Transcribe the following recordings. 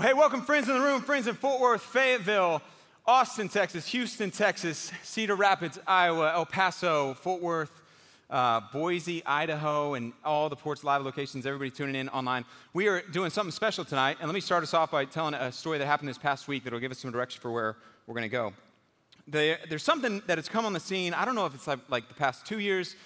Well, hey, welcome, friends in the room, friends in Fort Worth, Fayetteville, Austin, Texas, Houston, Texas, Cedar Rapids, Iowa, El Paso, Fort Worth, uh, Boise, Idaho, and all the Ports Live locations, everybody tuning in online. We are doing something special tonight, and let me start us off by telling a story that happened this past week that will give us some direction for where we're going to go. The, there's something that has come on the scene. I don't know if it's like, like the past two years,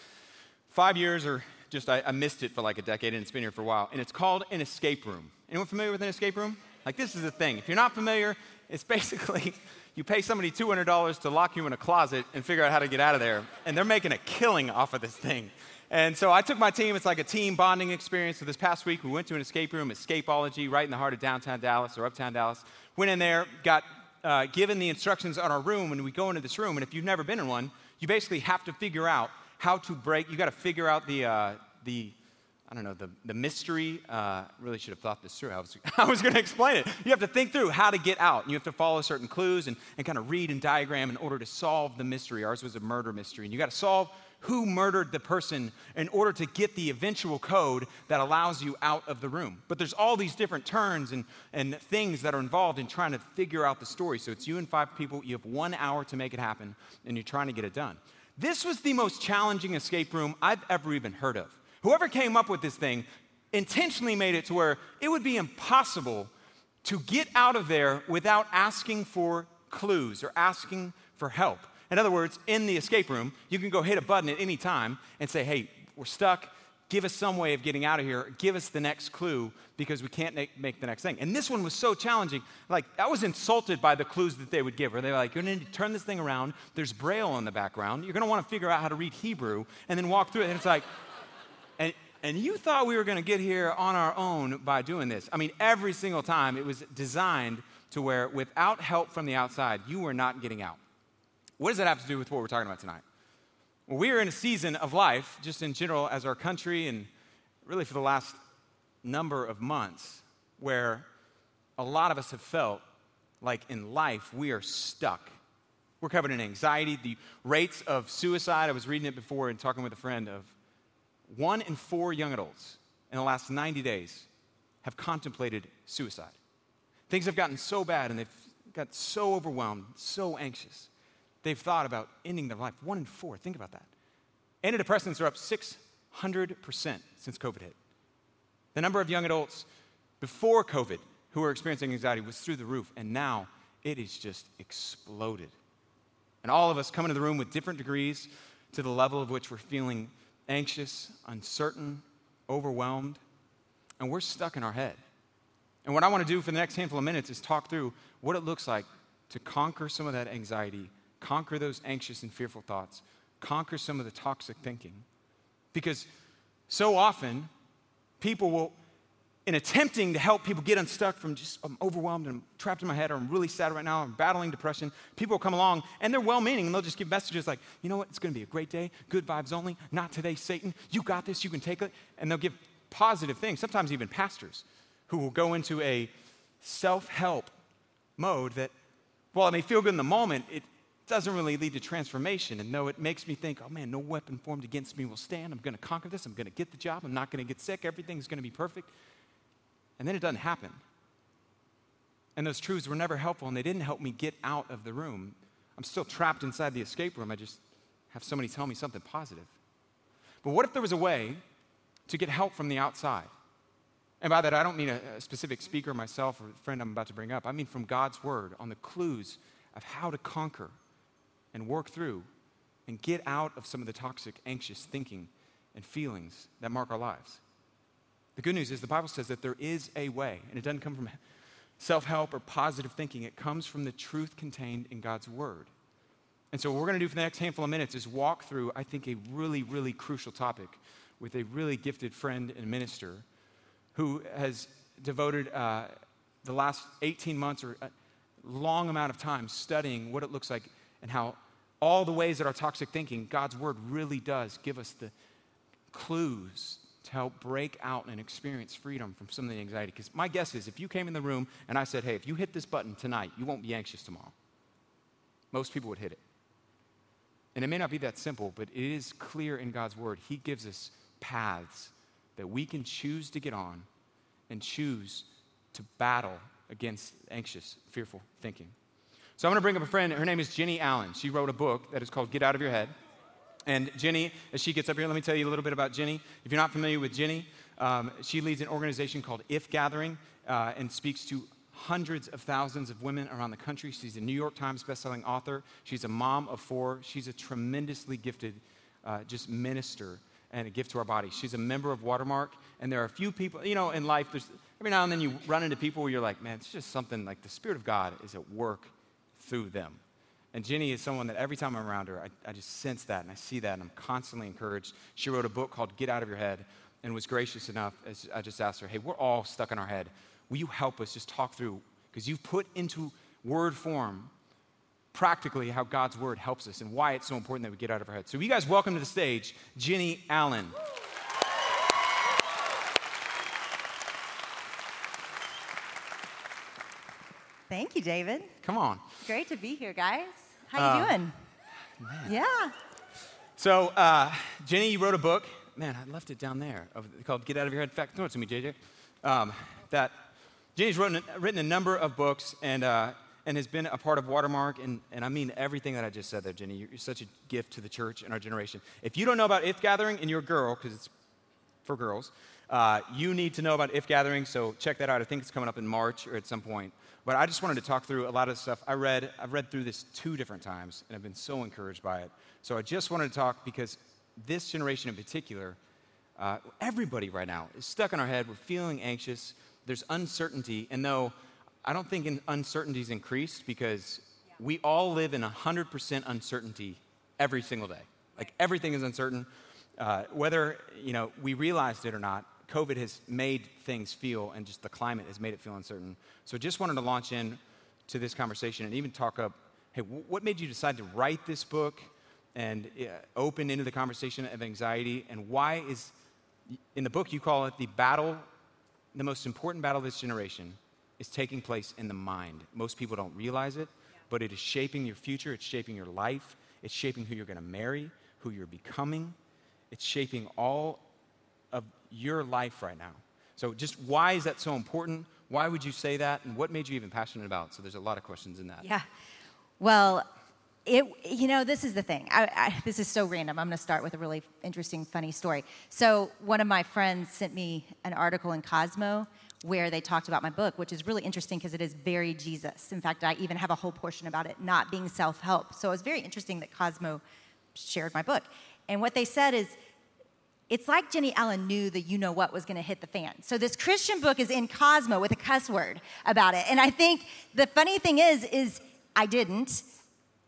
five years, or just I, I missed it for like a decade, and it's been here for a while. And it's called an escape room. Anyone familiar with an escape room? Like, this is the thing. If you're not familiar, it's basically you pay somebody $200 to lock you in a closet and figure out how to get out of there. And they're making a killing off of this thing. And so I took my team, it's like a team bonding experience. So this past week, we went to an escape room, Escapeology, right in the heart of downtown Dallas or uptown Dallas. Went in there, got uh, given the instructions on our room when we go into this room. And if you've never been in one, you basically have to figure out how to break, you got to figure out the, uh, the I don't know, the, the mystery. Uh, really should have thought this through. I was, I was going to explain it. You have to think through how to get out. And you have to follow certain clues and, and kind of read and diagram in order to solve the mystery. Ours was a murder mystery. And you got to solve who murdered the person in order to get the eventual code that allows you out of the room. But there's all these different turns and, and things that are involved in trying to figure out the story. So it's you and five people. You have one hour to make it happen, and you're trying to get it done. This was the most challenging escape room I've ever even heard of. Whoever came up with this thing intentionally made it to where it would be impossible to get out of there without asking for clues or asking for help. In other words, in the escape room, you can go hit a button at any time and say, hey, we're stuck. Give us some way of getting out of here. Give us the next clue because we can't make, the next thing. And this one was so challenging. Like, I was insulted by the clues that they would give. Where they're like, you're going to turn this thing around. There's Braille in the background. You're going to want to figure out how to read Hebrew and then walk through it. And it's like, and, and you thought we were going to get here on our own by doing this. I mean, every single time it was designed to where without help from the outside, you were not getting out. What does that have to do with what we're talking about tonight? Well, we are in a season of life, just in general, as our country, and really for the last number of months, where a lot of us have felt like in life we are stuck. We're covered in anxiety. The rates of suicide, I was reading it before and talking with a friend of one in four young adults in the last 90 days have contemplated suicide. Things have gotten so bad and they've got so overwhelmed, so anxious. They've thought about ending their life. One in four, think about that. Antidepressants are up 600% since COVID hit. The number of young adults before COVID who were experiencing anxiety was through the roof, and now it is just exploded. And all of us come into the room with different degrees to the level of which we're feeling anxious, uncertain, overwhelmed, and we're stuck in our head. And what I want to do for the next handful of minutes is talk through what it looks like to conquer some of that anxiety, conquer those anxious and fearful thoughts, conquer some of the toxic thinking. Because so often, people will in attempting to help people get unstuck from just I'm overwhelmed and I'm trapped in my head or I'm really sad right now, I'm battling depression, people will come along and they're well meaning and they'll just give messages like, you know what, it's gonna be a great day, good vibes only, not today, Satan, you got this, you can take it. And they'll give positive things, sometimes even pastors who will go into a self help mode that, while it may feel good in the moment, it doesn't really lead to transformation. And though it makes me think, oh man, no weapon formed against me will stand, I'm gonna conquer this, I'm gonna get the job, I'm not gonna get sick, everything's gonna be perfect and then it doesn't happen. And those truths were never helpful, and they didn't help me get out of the room. I'm still trapped inside the escape room. I just have somebody tell me something positive. But what if there was a way to get help from the outside? And by that, I don't mean a, a specific speaker, myself, or friend I'm about to bring up. I mean from God's word on the clues of how to conquer and work through and get out of some of the toxic, anxious thinking and feelings that mark our lives. The good news is the Bible says that there is a way, and it doesn't come from self help or positive thinking. It comes from the truth contained in God's Word. And so, what we're going to do for the next handful of minutes is walk through, I think, a really, really crucial topic with a really gifted friend and minister who has devoted uh, the last 18 months or a long amount of time studying what it looks like and how all the ways that our toxic thinking, God's Word really does give us the clues to help break out and experience freedom from some of the anxiety. Because my guess is if you came in the room and I said, hey, if you hit this button tonight, you won't be anxious tomorrow. most people would hit it. And it may not be that simple, but it is clear in God's word. He gives us paths that we can choose to get on and choose to battle against anxious, fearful thinking. So I'm going to bring up a friend. Her name is Jennie Allen. She wrote a book that is called Get Out of Your Head. And Jennie, as she gets up here, let me tell you a little bit about Jennie. If you're not familiar with Jennie, um, she leads an organization called If Gathering uh, and speaks to hundreds of thousands of women around the country. She's a New York Times bestselling author. She's a mom of four. She's a tremendously gifted uh, just minister and a gift to our body. She's a member of Watermark, and there are a few people, you know, in life, there's every now and then you run into people where you're like, man, it's just something like the Spirit of God is at work through them. And Jennie is someone that every time I'm around her, I, I just sense that and I see that, and I'm constantly encouraged. She wrote a book called Get Out of Your Head and was gracious enough as I just asked her, hey, we're all stuck in our head. Will you help us just talk through? Because you've put into word form practically how God's word helps us and why it's so important that we get out of our head. So, you guys welcome to the stage Jennie Allen. Thank you, David. Come on. Great to be here, guys. How you uh, doing? Man. Yeah. So, uh, Jennie, you wrote a book. Man, I left it down there called "Get Out of Your Head." In fact, throw it to me, JJ. Um, that Jennie's written, written a number of books, and uh, and has been a part of Watermark. And, and I mean everything that I just said there, Jennie. You're, you're such a gift to the church and our generation. If you don't know about If Gathering and you're a girl, because it's for girls, uh, you need to know about If Gathering. So check that out. I think it's coming up in March or at some point. But I just wanted to talk through a lot of stuff. I read, I've read through this two different times, and I've been so encouraged by it. So I just wanted to talk because this generation in particular, uh, everybody right now is stuck in our head. We're feeling anxious. There's uncertainty. And though I don't think uncertainty is increased because we all live in 100% uncertainty every single day. Like everything is uncertain. Uh, whether you know we realized it or not, COVID has made things feel, and just the climate has made it feel uncertain. So just wanted to launch in to this conversation and even talk up, hey, what made you decide to write this book and uh, open into the conversation of anxiety, and why is in the book you call it the battle, the most important battle of this generation is taking place in the mind. Most people don't realize it, but it is shaping your future, it's shaping your life, it's shaping who you're going to marry, who you're becoming. It's shaping all your life right now. So, just why is that so important? Why would you say that? And what made you even passionate about? So, there's a lot of questions in that. Yeah. Well, it, you know, this is the thing. I, I, this is so random. I'm going to start with a really interesting, funny story. So, one of my friends sent me an article in Cosmo where they talked about my book, which is really interesting because it is very Jesus. In fact, I even have a whole portion about it not being self help. So, it was very interesting that Cosmo shared my book. And what they said is, it's like Jennie Allen knew the you know what was going to hit the fan. So this Christian book is in Cosmo with a cuss word about it. And I think the funny thing is is I didn't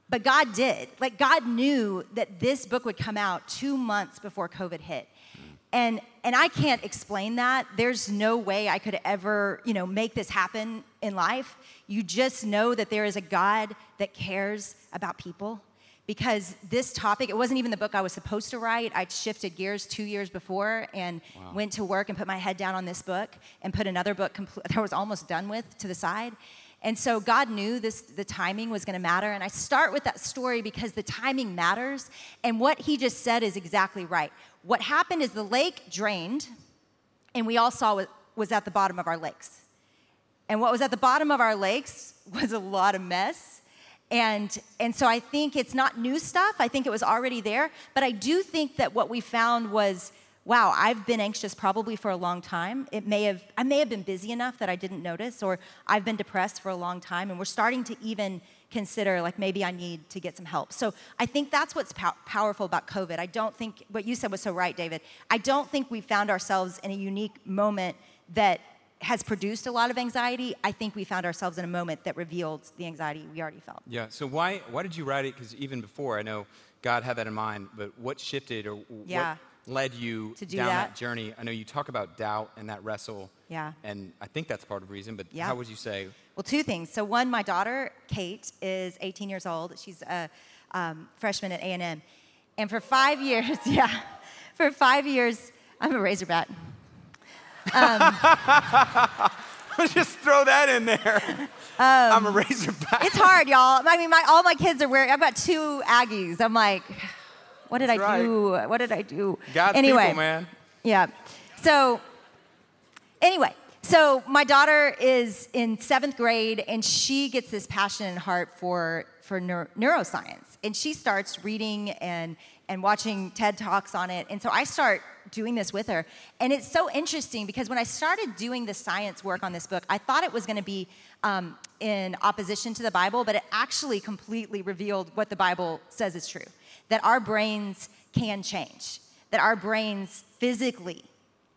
but God did. Like, God knew that this book would come out two months before COVID hit. And, and I can't explain that. There's no way I could ever, you know, make this happen in life. You just know that there is a God that cares about people because this topic, it wasn't even the book I was supposed to write. I shifted gears two years before and wow. went to work and put my head down on this book and put another book compl- that I was almost done with to the side. And so God knew this the timing was going to matter and I start with that story because the timing matters and what he just said is exactly right. What happened is the lake drained and we all saw what was at the bottom of our lakes. And what was at the bottom of our lakes was a lot of mess. And, and so I think it's not new stuff. I think it was already there. But I do think that what we found was wow, I've been anxious probably for a long time. It may have, I may have been busy enough that I didn't notice, or I've been depressed for a long time, and we're starting to even consider like maybe I need to get some help. So I think that's what's pow- powerful about COVID. I don't think what you said was so right, David. I don't think we found ourselves in a unique moment that has produced a lot of anxiety. I think we found ourselves in a moment that revealed the anxiety we already felt. Yeah. So why why did you write it? Because even before, I know God had that in mind. But what shifted, or yeah. what led you to do down that. that. journey? I know you talk about doubt and that wrestle. Yeah. And I think that's part of the reason, but yeah. how would you say? Well, two things. So one, my daughter, Kate, is 18 years old. She's a um, freshman at A&M. And for five years, yeah, for five years, I'm a Razorback. Um, Just throw that in there. I'm a Razorback. It's hard, y'all. I mean, my, all my kids are wearing. I've got two Aggies. I'm like, what did That's I right. do? What did I do? God's anyway, people, man. Yeah. So, anyway, so my daughter is in seventh grade, and she gets this passion and heart for for neur- neuroscience, and she starts reading and and watching TED talks on it, and so I start doing this with her, and it's so interesting because when I started doing the science work on this book, I thought it was going to be um, in opposition to the Bible, but it actually completely revealed what the Bible says is true: that our brains can change, that our brains physically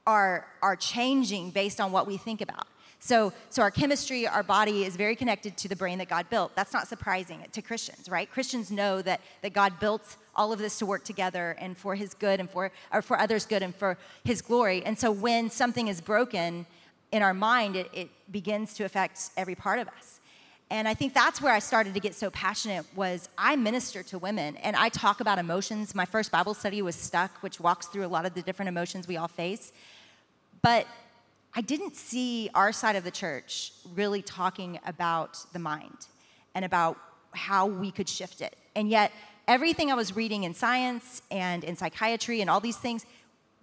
are, are changing based on what we think about. So, so our chemistry, our body is very connected to the brain that God built. That's not surprising to Christians, right? Christians know that, that God built all of this to work together and for his good and for, or for others' good and for his glory. And so when something is broken in our mind, it, it begins to affect every part of us. And I think that's where I started to get so passionate was I minister to women and I talk about emotions. My first Bible study was Stuck, which walks through a lot of the different emotions we all face. But I didn't see our side of the church really talking about the mind and about how we could shift it. And yet, everything I was reading in science and in psychiatry and all these things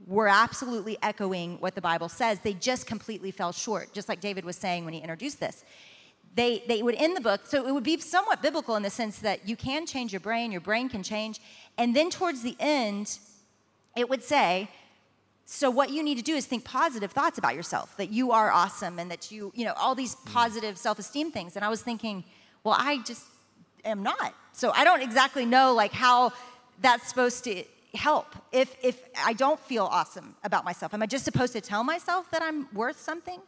were absolutely echoing what the Bible says. They just completely fell short, just like David was saying when he introduced this. They, they would end the book, so it would be somewhat biblical in the sense that you can change your brain, your brain can change. And then towards the end, it would say, so what you need to do is think positive thoughts about yourself, that you are awesome and that you, you know, all these mm. positive self-esteem things. And I was thinking, well, I just am not. So I don't exactly know like how that's supposed to help. If if I don't feel awesome about myself, am I just supposed to tell myself that I'm worth something?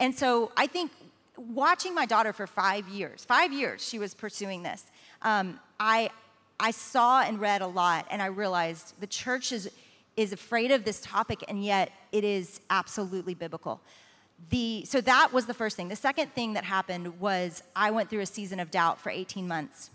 And so I think watching my daughter for five years, five years she was pursuing this. Um, I I saw and read a lot, and I realized the church is is afraid of this topic, and yet it is absolutely biblical. The, so that was the first thing. The second thing that happened was I went through a season of doubt for 18 months,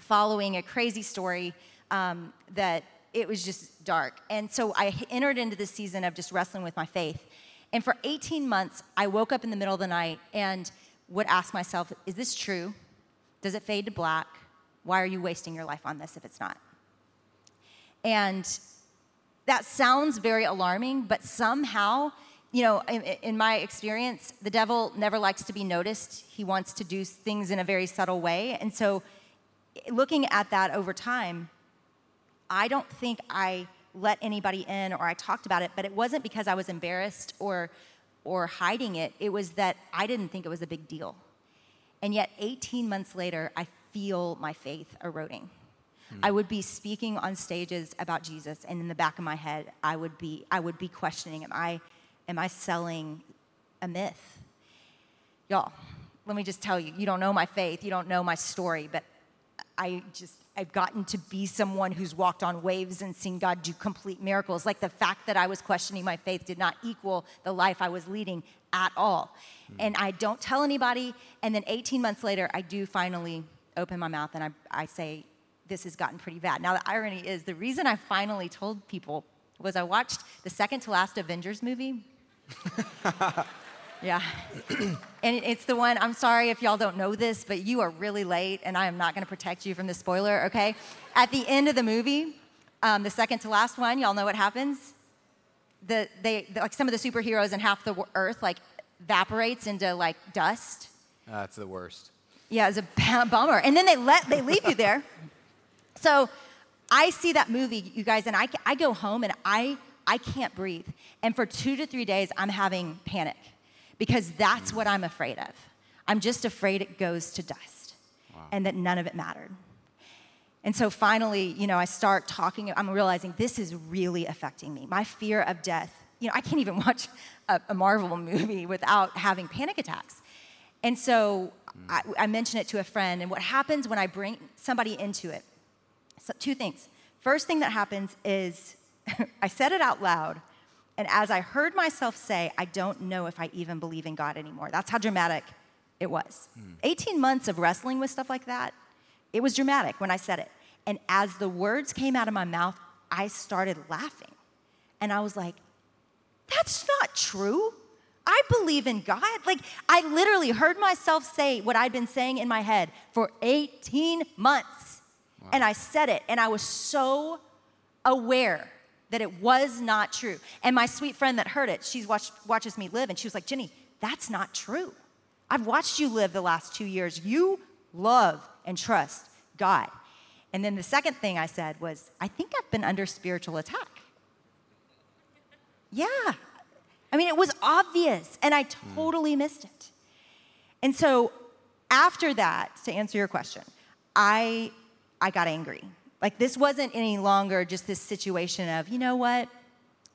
following a crazy story um, that it was just dark. And so I entered into this season of just wrestling with my faith. And for 18 months, I woke up in the middle of the night and would ask myself, is this true? Does it fade to black? Why are you wasting your life on this if it's not? And that sounds very alarming, but somehow, you know, in, in, my experience, the devil never likes to be noticed. He wants to do things in a very subtle way. And so, looking at that over time, I don't think I let anybody in or I talked about it, but it wasn't because I was embarrassed or, or hiding it. It was that I didn't think it was a big deal. And yet, 18 months later, I feel my faith eroding. Hmm. I would be speaking on stages about Jesus, and in the back of my head, I would be, I would be questioning, am I, am I selling a myth? Y'all, let me just tell you, you don't know my faith, you don't know my story, but I just, I've gotten to be someone who's walked on waves and seen God do complete miracles. Like the fact that I was questioning my faith did not equal the life I was leading at all. Mm. And I don't tell anybody, and then 18 months later, I do finally open my mouth and I, I say, this has gotten pretty bad. Now, the irony is the reason I finally told people was I watched the second to last Avengers movie. yeah. and it's the one, I'm sorry if y'all don't know this, but you are really late, and I am not going to protect you from the spoiler, okay? At the end of the movie, um, the second to last one, y'all know what happens? The, they, the, like some of the superheroes and half the earth like evaporates into like dust. That's the worst. Yeah, it's a bummer. And then they let they leave you there. So I see that movie, you guys, and I, I go home and I, I can't breathe. And for two to three days, I'm having panic because that's what I'm afraid of. I'm just afraid it goes to dust wow. and that none of it mattered. And so finally, you know, I start talking, I'm realizing this is really affecting me. My fear of death, you know, I can't even watch a, a Marvel movie without having panic attacks. And so mm. I, I mention it to a friend, and what happens when I bring somebody into it so two things. First thing that happens is I said it out loud, and as I heard myself say, I don't know if I even believe in God anymore. That's how dramatic it was. Mm. 18 months of wrestling with stuff like that, it was dramatic when I said it. And as the words came out of my mouth, I started laughing. And I was like, that's not true. I believe in God. Like, I literally heard myself say what I'd been saying in my head for 18 months. Wow. And I said it, and I was so aware that it was not true. And my sweet friend that heard it, she watched, watches me live, and she was like, Jennie, that's not true. I've watched you live the last two years. You love and trust God. And then the second thing I said was, I think I've been under spiritual attack. Yeah. I mean, it was obvious, and I hmm. totally missed it. And so after that, to answer your question, I, I got angry. Like, this wasn't any longer just this situation of, you know what?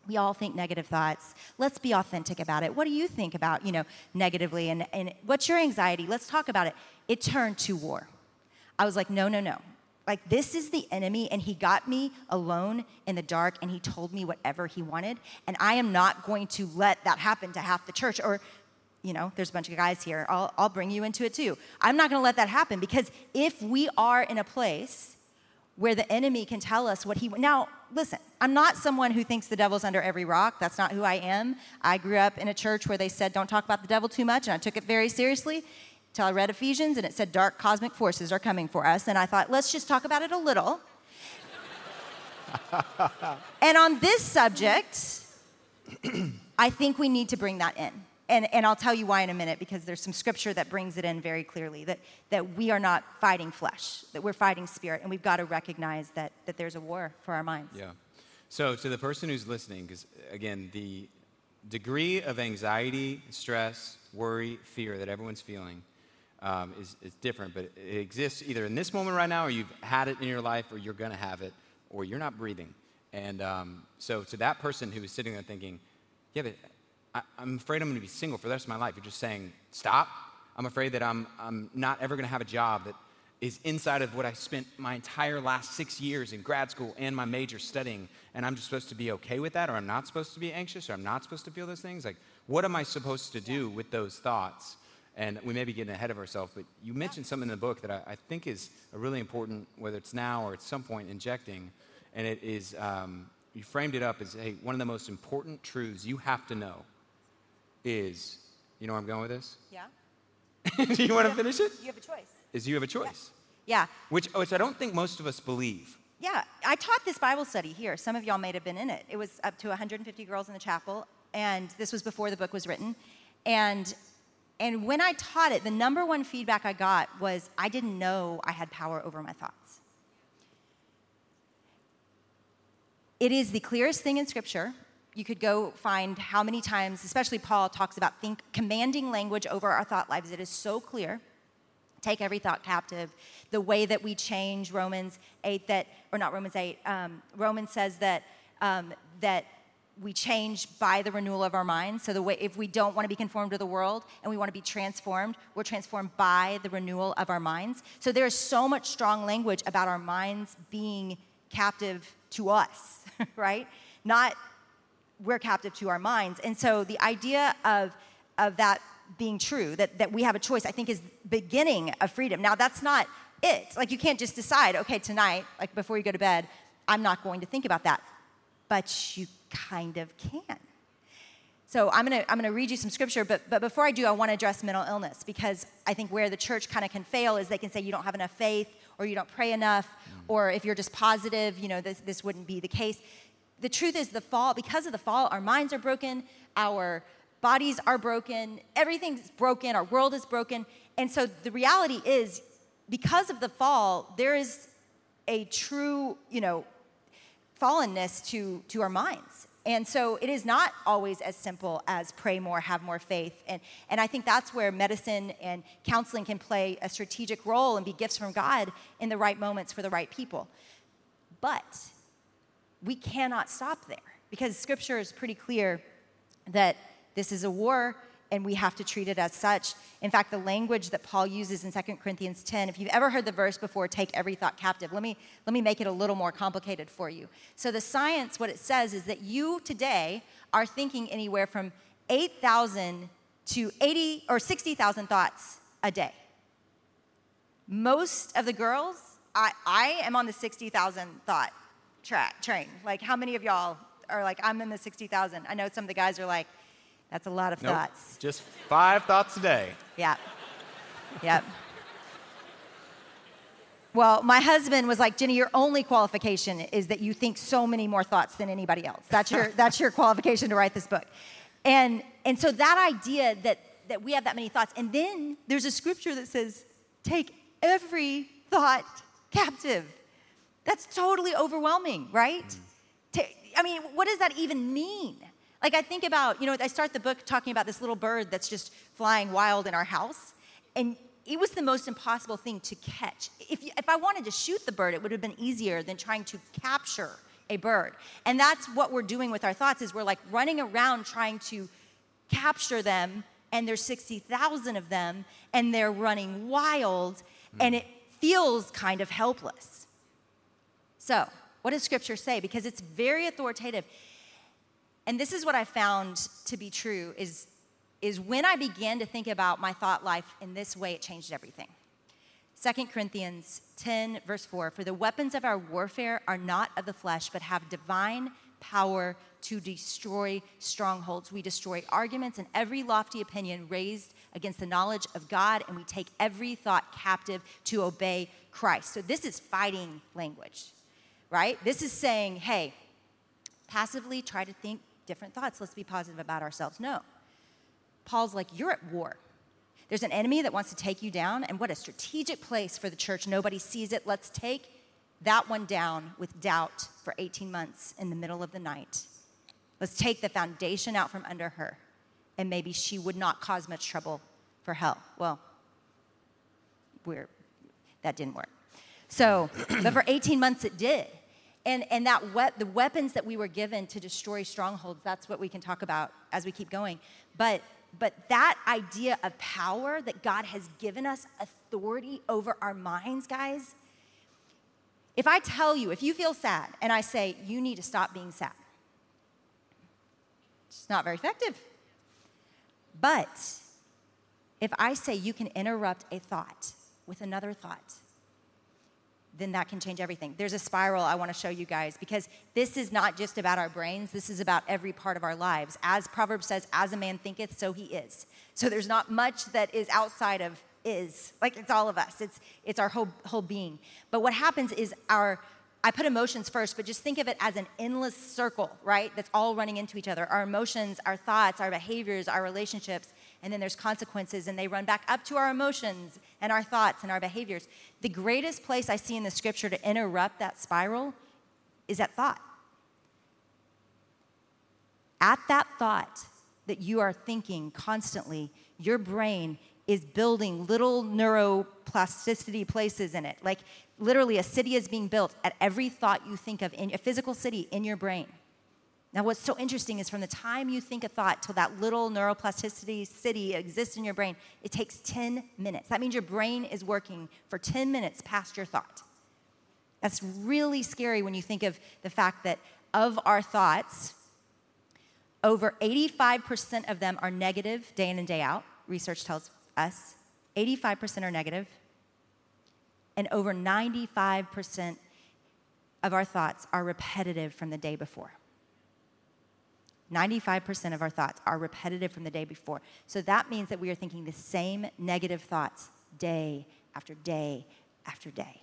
We all think negative thoughts. Let's be authentic about it. What do you think about, you know, negatively? And, and what's your anxiety? Let's talk about it. It turned to war. I was like, no, no, no. Like, this is the enemy, and he got me alone in the dark, and he told me whatever he wanted. And I am not going to let that happen to half the church. Or, you know, there's a bunch of guys here. I'll, I'll bring you into it too. I'm not going to let that happen because if we are in a place where the enemy can tell us what he now listen i'm not someone who thinks the devil's under every rock that's not who i am i grew up in a church where they said don't talk about the devil too much and i took it very seriously till I read Ephesians and it said dark cosmic forces are coming for us. And I thought, let's just talk about it a little. and on this subject, I think we need to bring that in. And, and I'll tell you why in a minute because there's some scripture that brings it in very clearly that, that we are not fighting flesh, that we're fighting spirit, and we've got to recognize that, that there's a war for our minds. Yeah. So, to the person who's listening, because again, the degree of anxiety, stress, worry, fear that everyone's feeling um, is, is different, but it exists either in this moment right now, or you've had it in your life, or you're going to have it, or you're not breathing. And um, so, to that person who is sitting there thinking, yeah, but I, am afraid I'm going to be single for the rest of my life, you're just saying, stop. I'm afraid that I'm, I'm not ever going to have a job that is inside of what I spent my entire last six years in grad school and my major studying, and I'm just supposed to be okay with that, or I'm not supposed to be anxious, or I'm not supposed to feel those things. Like, what am I supposed to do with those thoughts? and we may be getting ahead of ourselves, but you mentioned something in the book that I, I, think is a really important, whether it's now or at some point injecting, and it is um, you framed it up as hey, one of the most important truths you have to know is, you know where I'm going with this? Yeah. Do you want to finish it? You have a choice. Is you have a choice. Yeah. yeah. Which, which I don't think most of us believe. Yeah, I taught this Bible study here. Some of y'all may have been in it. It was up to 150 girls in the chapel, and this was before the book was written. And and when I taught it, the number one feedback I got was I didn't know I had power over my thoughts. It is the clearest thing in Scripture. You could go find how many times, especially Paul talks about think, commanding language over our thought lives. It is so clear. Take every thought captive. The way that we change Romans 8, that, or not Romans 8, um, Romans says that, um, that we change by the renewal of our minds. So the way if we don't want to be conformed to the world and we want to be transformed, we're transformed by the renewal of our minds. So there is so much strong language about our minds being captive to us, right? Not we're captive to our minds. And so the idea of of that being true, that, that we have a choice, I think is beginning of freedom. Now that's not it. Like you can't just decide, okay, tonight, like before you go to bed, I'm not going to think about that. But you kind of can. So I'm gonna, I'm gonna read you some scripture, but, but before I do, I wanna address mental illness because I think where the church kind of can fail is they can say you don't have enough faith or you don't pray enough, mm. or if you're just positive, you know, this, this wouldn't be the case. The truth is, the fall, because of the fall, our minds are broken, our bodies are broken, everything's broken, our world is broken. And so the reality is, because of the fall, there is a true, you know, fallenness to, to our minds. And so it is not always as simple as pray more, have more faith. And, and I think that's where medicine and counseling can play a strategic role and be gifts from God in the right moments for the right people. But we cannot stop there because scripture is pretty clear that this is a war and we have to treat it as such. In fact, the language that Paul uses in 2 Corinthians 10, if you've ever heard the verse before, take every thought captive, let me, let me make it a little more complicated for you. So, the science, what it says is that you today are thinking anywhere from 8,000 to 80 or 60,000 thoughts a day. Most of the girls, I, I am on the 60,000 thought track train. Like, how many of y'all are like, I'm in the 60,000? I know some of the guys are like, That's a lot of Nope. thoughts. Just five thoughts a day. Yeah. Yep. Well, my husband was like, Jennie, your only qualification is that you think so many more thoughts than anybody else. That's your, that's your qualification to write this book. And, and so that idea that, that we have that many thoughts, and then there's a scripture that says, take every thought captive. That's totally overwhelming, right? Mm-hmm. Ta- I mean, what does that even mean? Like, I think about, you know, I start the book talking about this little bird that's just flying wild in our house, and it was the most impossible thing to catch. If, you, if I wanted to shoot the bird, it would have been easier than trying to capture a bird. And that's what we're doing with our thoughts is we're like running around trying to capture them, and there's 60,000 of them, and they're running wild, and mm. it feels kind of helpless. So, what does scripture say? Because it's very authoritative. And this is what I found to be true is, is when I began to think about my thought life in this way, it changed everything. 2 Corinthians 10, verse 4 For the weapons of our warfare are not of the flesh, but have divine power to destroy strongholds. We destroy arguments and every lofty opinion raised against the knowledge of God, and we take every thought captive to obey Christ. So this is fighting language, right? This is saying, hey, passively try to think different thoughts. Let's be positive about ourselves. No. Paul's like, you're at war. There's an enemy that wants to take you down, and what a strategic place for the church. Nobody sees it. Let's take that one down with doubt for 18 months in the middle of the night. Let's take the foundation out from under her, and maybe she would not cause much trouble for hell. Well, we're, that didn't work. So, but for 18 months it did. And, and that we- the weapons that we were given to destroy strongholds, that's what we can talk about as we keep going. But, but that idea of power that God has given us authority over our minds, guys, if I tell you, if you feel sad and I say, you need to stop being sad, it's not very effective. But if I say you can interrupt a thought with another thought, then that can change everything. There's a spiral I want to show you guys because this is not just about our brains, this is about every part of our lives. As Proverbs says, as a man thinketh, so he is. So there's not much that is outside of is. Like it's all of us. It's it's our whole whole being. But what happens is our I put emotions first, but just think of it as an endless circle, right? That's all running into each other. Our emotions, our thoughts, our behaviors, our relationships, and then there's consequences, and they run back up to our emotions and our thoughts and our behaviors. The greatest place I see in the scripture to interrupt that spiral is at thought. At that thought that you are thinking constantly, your brain is building little neuroplasticity places in it. Like literally, a city is being built at every thought you think of in a physical city in your brain. Now, what's so interesting is from the time you think a thought till that little neuroplasticity city exists in your brain, it takes 10 minutes. That means your brain is working for 10 minutes past your thought. That's really scary when you think of the fact that of our thoughts, over 85% of them are negative day in and day out. Research tells us 85% are negative, and over 95% of our thoughts are repetitive from the day before. 95% of our thoughts are repetitive from the day before. So that means that we are thinking the same negative thoughts day after day after day.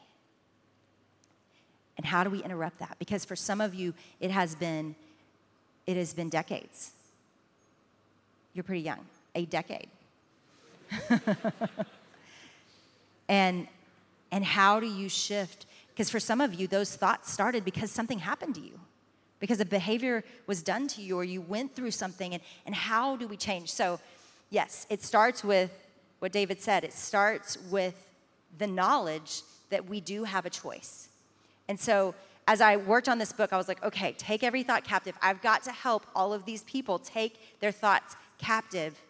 And how do we interrupt that? Because for some of you, it has been, it has been decades. You're pretty young, a decade. and, and how do you shift? Because for some of you, those thoughts started because something happened to you, because a behavior was done to you, or you went through something. And, and how do we change? So, yes, it starts with what David said it starts with the knowledge that we do have a choice. And so, as I worked on this book, I was like, okay, take every thought captive. I've got to help all of these people take their thoughts captive.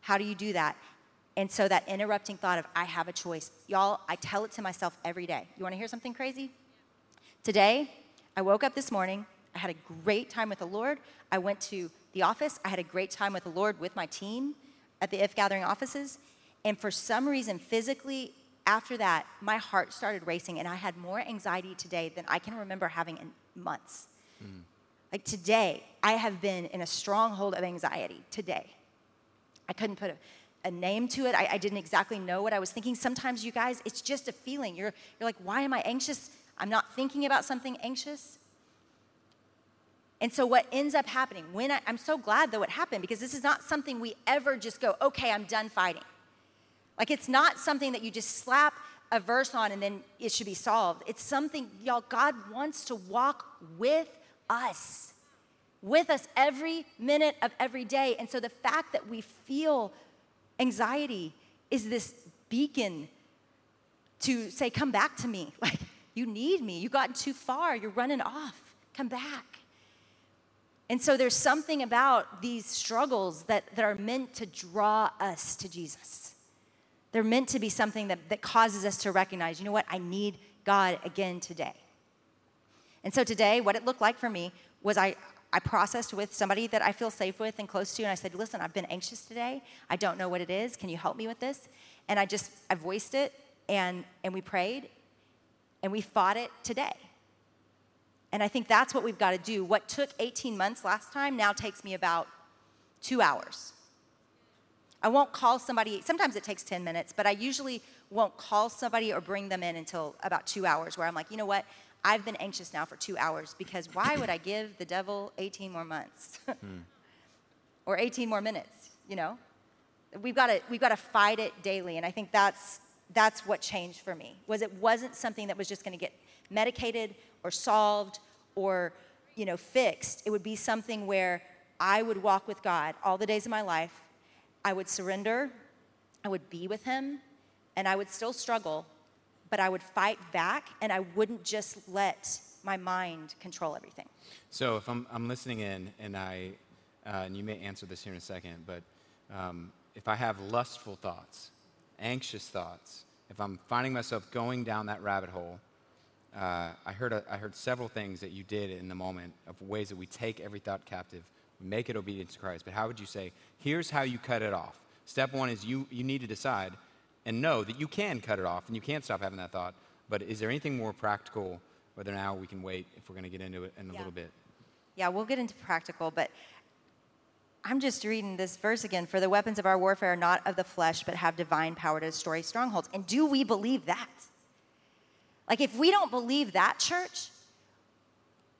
How do you do that? And so, that interrupting thought of, I have a choice. Y'all, I tell it to myself every day. You wanna hear something crazy? Today, I woke up this morning. I had a great time with the Lord. I went to the office. I had a great time with the Lord with my team at the If Gathering offices. And for some reason, physically, after that, my heart started racing, and I had more anxiety today than I can remember having in months. Like Like today, I have been in a stronghold of anxiety today. I couldn't put a, a name to it. I, I, didn't exactly know what I was thinking. Sometimes, you guys, it's just a feeling. You're, you're like, why am I anxious? I'm not thinking about something anxious. And so, what ends up happening, when I, I'm so glad though it happened because this is not something we ever just go, okay, I'm done fighting. Like, it's not something that you just slap a verse on and then it should be solved. It's something, y'all, God wants to walk with us, with us every minute of every day. And so, the fact that we feel anxiety is this beacon to say, come back to me. Like, you need me. You've gotten too far. You're running off. Come back. And so there's something about these struggles that, that are meant to draw us to Jesus. They're meant to be something that, that causes us to recognize, you know what, I need God again today. And so today, what it looked like for me was I, I processed with somebody that I feel safe with and close to, and I said, listen, I've been anxious today. I don't know what it is. Can you help me with this? And I just, I voiced it, and, and we prayed, and we fought it today. And I think that's what we've got to do. What took 18 months last time now takes me about two hours. I won't call somebody, sometimes it takes 10 minutes, but I usually won't call somebody or bring them in until about two hours, where I'm like, you know what? I've been anxious now for two hours because why would I give the devil 18 more months hmm. or 18 more minutes? You know, we've got to we've got to fight it daily, and I think that's that's what changed for me. Was it wasn't something that was just going to get medicated or solved or you know fixed it would be something where i would walk with god all the days of my life i would surrender i would be with him and i would still struggle but i would fight back and i wouldn't just let my mind control everything so if i'm, I'm listening in and i uh, and you may answer this here in a second but um, if i have lustful thoughts anxious thoughts if i'm finding myself going down that rabbit hole uh, I, heard a, I heard several things that you did in the moment of ways that we take every thought captive, we make it obedient to Christ. But how would you say, here's how you cut it off? Step one is you, you need to decide and know that you can cut it off and you can't stop having that thought. But is there anything more practical, whether now we can wait if we're going to get into it in a yeah. little bit? Yeah, we'll get into practical, but I'm just reading this verse again. For the weapons of our warfare are not of the flesh, but have divine power to destroy strongholds. And do we believe that? Like, if we don't believe that, church,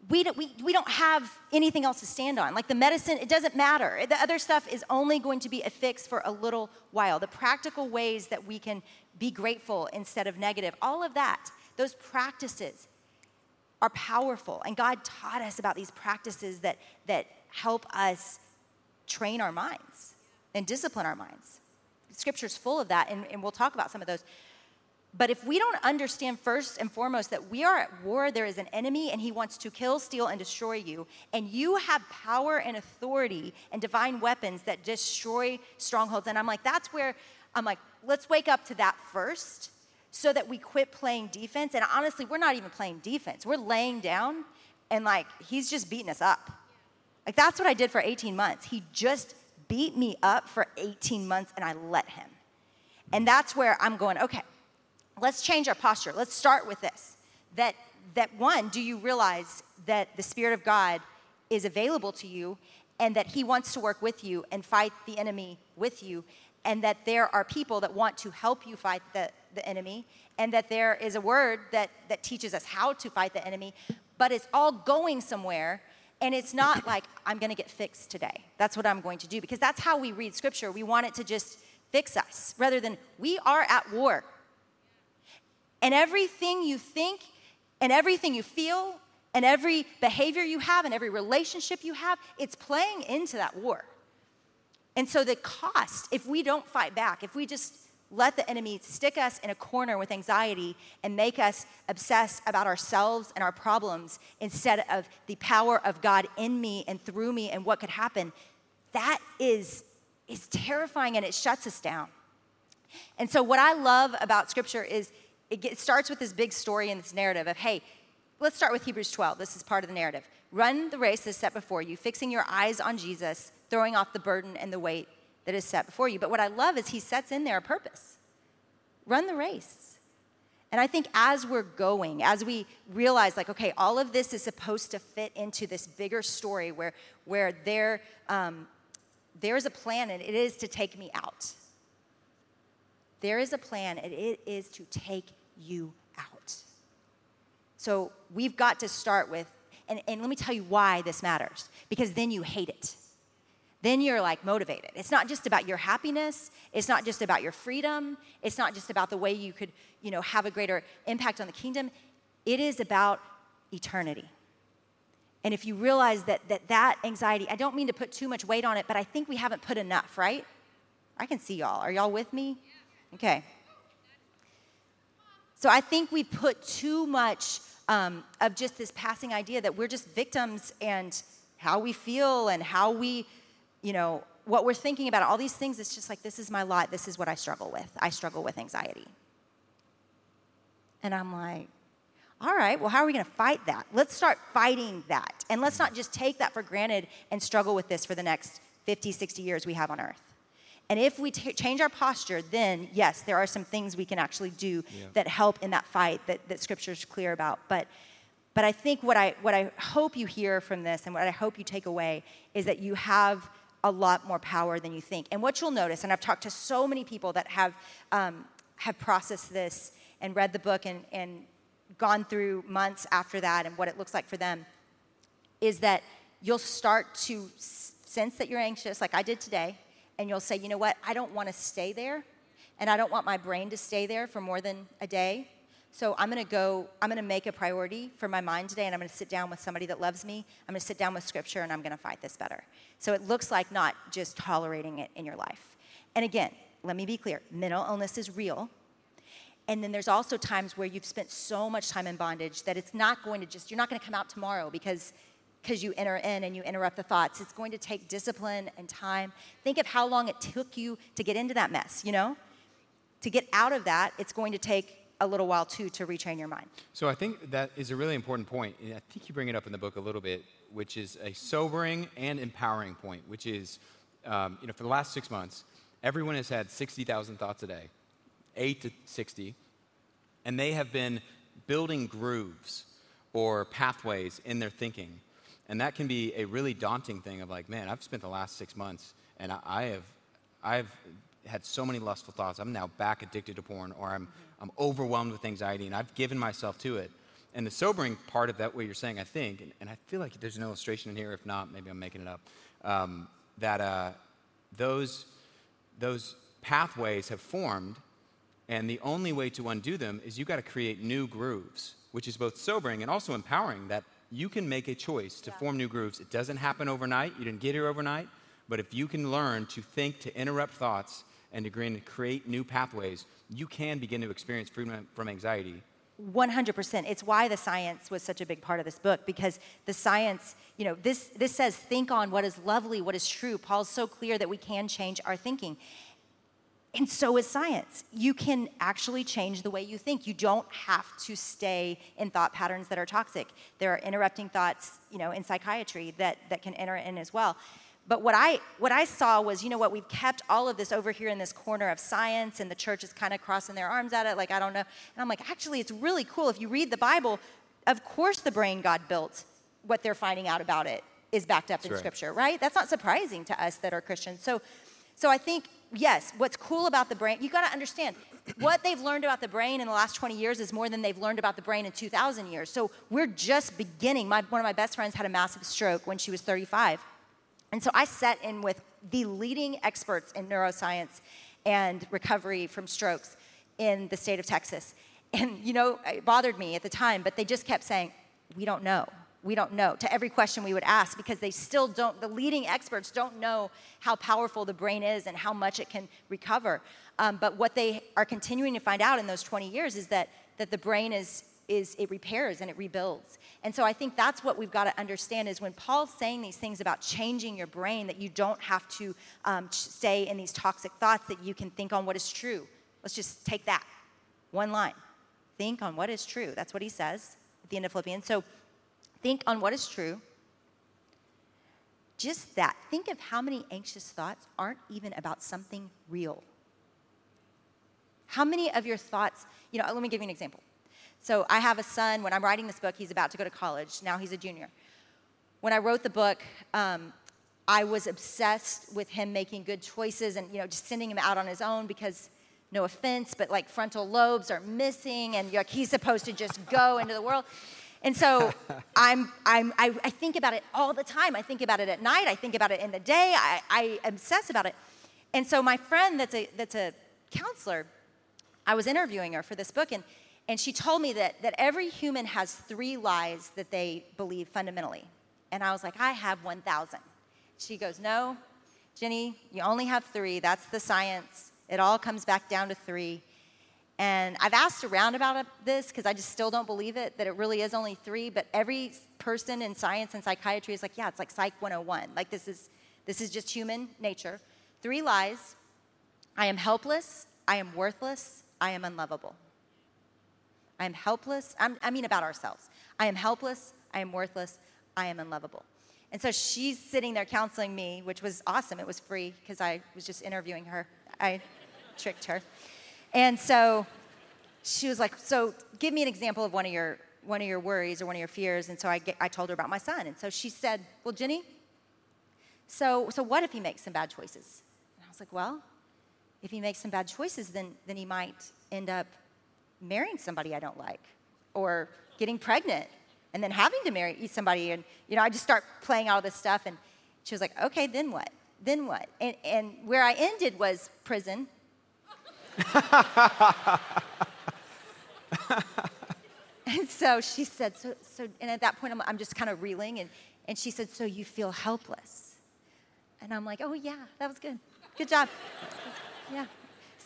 we don't, we, we don't have anything else to stand on. Like the medicine, it doesn't matter. The other stuff is only going to be a fix for a little while. The practical ways that we can be grateful instead of negative, all of that, those practices are powerful. And God taught us about these practices that, that help us train our minds and discipline our minds. Scripture's full of that, and, and we'll talk about some of those. But if we don't understand first and foremost that we are at war, there is an enemy and he wants to kill, steal, and destroy you, and you have power and authority and divine weapons that destroy strongholds. And I'm like, that's where I'm like, let's wake up to that first so that we quit playing defense. And honestly, we're not even playing defense, we're laying down and like, he's just beating us up. Like, that's what I did for 18 months. He just beat me up for 18 months and I let him. And that's where I'm going, okay let's change our posture. Let's start with this. That that one, do you realize that the spirit of God is available to you and that he wants to work with you and fight the enemy with you and that there are people that want to help you fight the, the enemy and that there is a word that, that teaches us how to fight the enemy but it's all going somewhere and it's not like i'm going to get fixed today. That's what i'm going to do because that's how we read scripture. We want it to just fix us rather than we are at war. And everything you think and everything you feel and every behavior you have and every relationship you have, it's playing into that war. And so the cost, if we don't fight back, if we just let the enemy stick us in a corner with anxiety and make us obsess about ourselves and our problems instead of the power of God in me and through me and what could happen, that is, is terrifying and it shuts us down. And so, what I love about scripture is it, it starts with this big story and this narrative of, hey, let's start with Hebrews 12. This is part of the narrative. Run the race that's set before you, fixing your eyes on Jesus, throwing off the burden and the weight that is set before you. But what I love is he sets in there a purpose. Run the race. And I think as we're going, as we realize, like, okay, all of this is supposed to fit into this bigger story where, where there, um, there's a plan and it is to take me out. There is a plan and it is to take you out. So we've got to start with, and, and let me tell you why this matters, because then you hate it then you're like motivated. It's not just about your happiness, it's not just about your freedom, it's not just about the way you could, you know, have a greater impact on the kingdom. It is about eternity. And if you realize that that, that anxiety, I don't mean to put too much weight on it, but I think we haven't put enough, right? I can see y'all. Are y'all with me? Okay. So I think we put too much um, of just this passing idea that we're just victims and how we feel and how we you know, what we're thinking about, all these things, it's just like, this is my lot. This is what I struggle with. I struggle with anxiety. And I'm like, all right, well, how are we going to fight that? Let's start fighting that. And let's not just take that for granted and struggle with this for the next 50, 60 years we have on earth. And if we t- change our posture, then yes, there are some things we can actually do yeah. that help in that fight that, that Scripture is clear about. But, but I think what I, what I hope you hear from this and what I hope you take away is that you have a lot more power than you think. And what you'll notice, and I've talked to so many people that have, um, have processed this and read the book and, and gone through months after that and what it looks like for them, is that you'll start to sense that you're anxious, like I did today, and you'll say, you know what, I don't want to stay there, and I don't want my brain to stay there for more than a day. So I'm going to go, I'm going to make a priority for my mind today, and I'm going to sit down with somebody that loves me. I'm going to sit down with scripture, and I'm going to fight this better. So it looks like not just tolerating it in your life. And again, let me be clear mental illness is real. And then there's also times where you've spent so much time in bondage that it's not going to just, you're not going to come out tomorrow because because you enter in and you interrupt the thoughts. It's going to take discipline and time. Think of how long it took you to get into that mess, you know? To get out of that, it's going to take a little while too to retrain your mind. So I think that is a really important point, and I think you bring it up in the book a little bit, which is a sobering and empowering point, which is, um, you know, for the last six months, everyone has had 60,000 thoughts a day, eight to 60, and they have been building grooves or pathways in their thinking. And that can be a really daunting thing of like, man, I've spent the last six months and I have, I've had so many lustful thoughts. I'm now back addicted to porn, or I'm, I'm overwhelmed with anxiety, and I've given myself to it. And the sobering part of that, what you're saying, I think, and, and I feel like there's an illustration in here. If not, maybe I'm making it up. Um, that uh, those those pathways have formed, and the only way to undo them is you got to create new grooves, which is both sobering and also empowering. That you can make a choice to yeah. form new grooves. It doesn't happen overnight. You didn't get here overnight. But if you can learn to think, to interrupt thoughts, and to create new pathways, you can begin to experience freedom from anxiety. 100% it's why the science was such a big part of this book because the science you know this this says think on what is lovely what is true. Paul's so clear that we can change our thinking. And so is science. You can actually change the way you think. You don't have to stay in thought patterns that are toxic. There are interrupting thoughts you know in psychiatry that that can enter in as well but what I, what I saw was, you know what, we've kept all of this over here in this corner of science, and the church is kind of crossing their arms at it, like, I don't know. And I'm like, actually, it's really cool. If you read the Bible, of course the brain God built, what they're finding out about it is backed up That's in right. Scripture, right? That's not surprising to us that are Christians. So, so I think, yes, what's cool about the brain, you got to understand, what they've learned about the brain in the last 20 years is more than they've learned about the brain in 2,000 years. So we're just beginning. My, one of my best friends had a massive stroke when she was 35 and so I sat in with the leading experts in neuroscience and recovery from strokes in the state of Texas. And, you know, it bothered me at the time, but they just kept saying, we don't know. We don't know to every question we would ask because they still don't, the leading experts don't know how powerful the brain is and how much it can recover. Um, but what they are continuing to find out in those 20 years is that, that the brain is is it repairs and it rebuilds. And so I think that's what we've got to understand is when Paul's saying these things about changing your brain, that you don't have to um, stay in these toxic thoughts, that you can think on what is true. Let's just take that one line. Think on what is true. That's what he says at the end of Philippians. So think on what is true. Just that. Think of how many anxious thoughts aren't even about something real. How many of your thoughts, you know, let me give you an example So I have a son. When I'm writing this book, he's about to go to college. Now he's a junior. When I wrote the book, um, I was obsessed with him making good choices and you know just sending him out on his own because no offense, but like frontal lobes are missing and like he's supposed to just go into the world. And so I'm, I'm, I, I, think about it all the time. I think about it at night. I think about it in the day. I, I obsess about it. And so my friend that's a, that's a counselor, I was interviewing her for this book, and, and she told me that, that every human has three lies that they believe fundamentally. And I was like, I have 1,000. She goes, No, Jennie, you only have three. That's the science. It all comes back down to three. And I've asked around about this because I just still don't believe it, that it really is only three. But every person in science and psychiatry is like, yeah, it's like Psych 101. Like, this is, this is just human nature. Three lies I am helpless, I am worthless, I am unlovable. I am helpless. I'm, i mean, about ourselves. I am helpless, I am worthless, I am unlovable. And so she's sitting there counseling me, which was awesome. It was free because I was just interviewing her. I tricked her. And so she was like, So give me an example of one of your, one of your worries or one of your fears. And so I, get, I told her about my son. And so she said, Well, Jennie, so, so what if he makes some bad choices? And I was like, Well, if he makes some bad choices, then, then he might end up marrying somebody I don't like or getting pregnant and then having to marry somebody. And, you know, I just start playing all this stuff. And she was like, okay, then what? Then what? And, and where I ended was prison. and so she said, so, so, and at that point, I'm, I'm just kind of reeling. And, and she said, so you feel helpless. And I'm like, oh, yeah, that was good. Good job. yeah.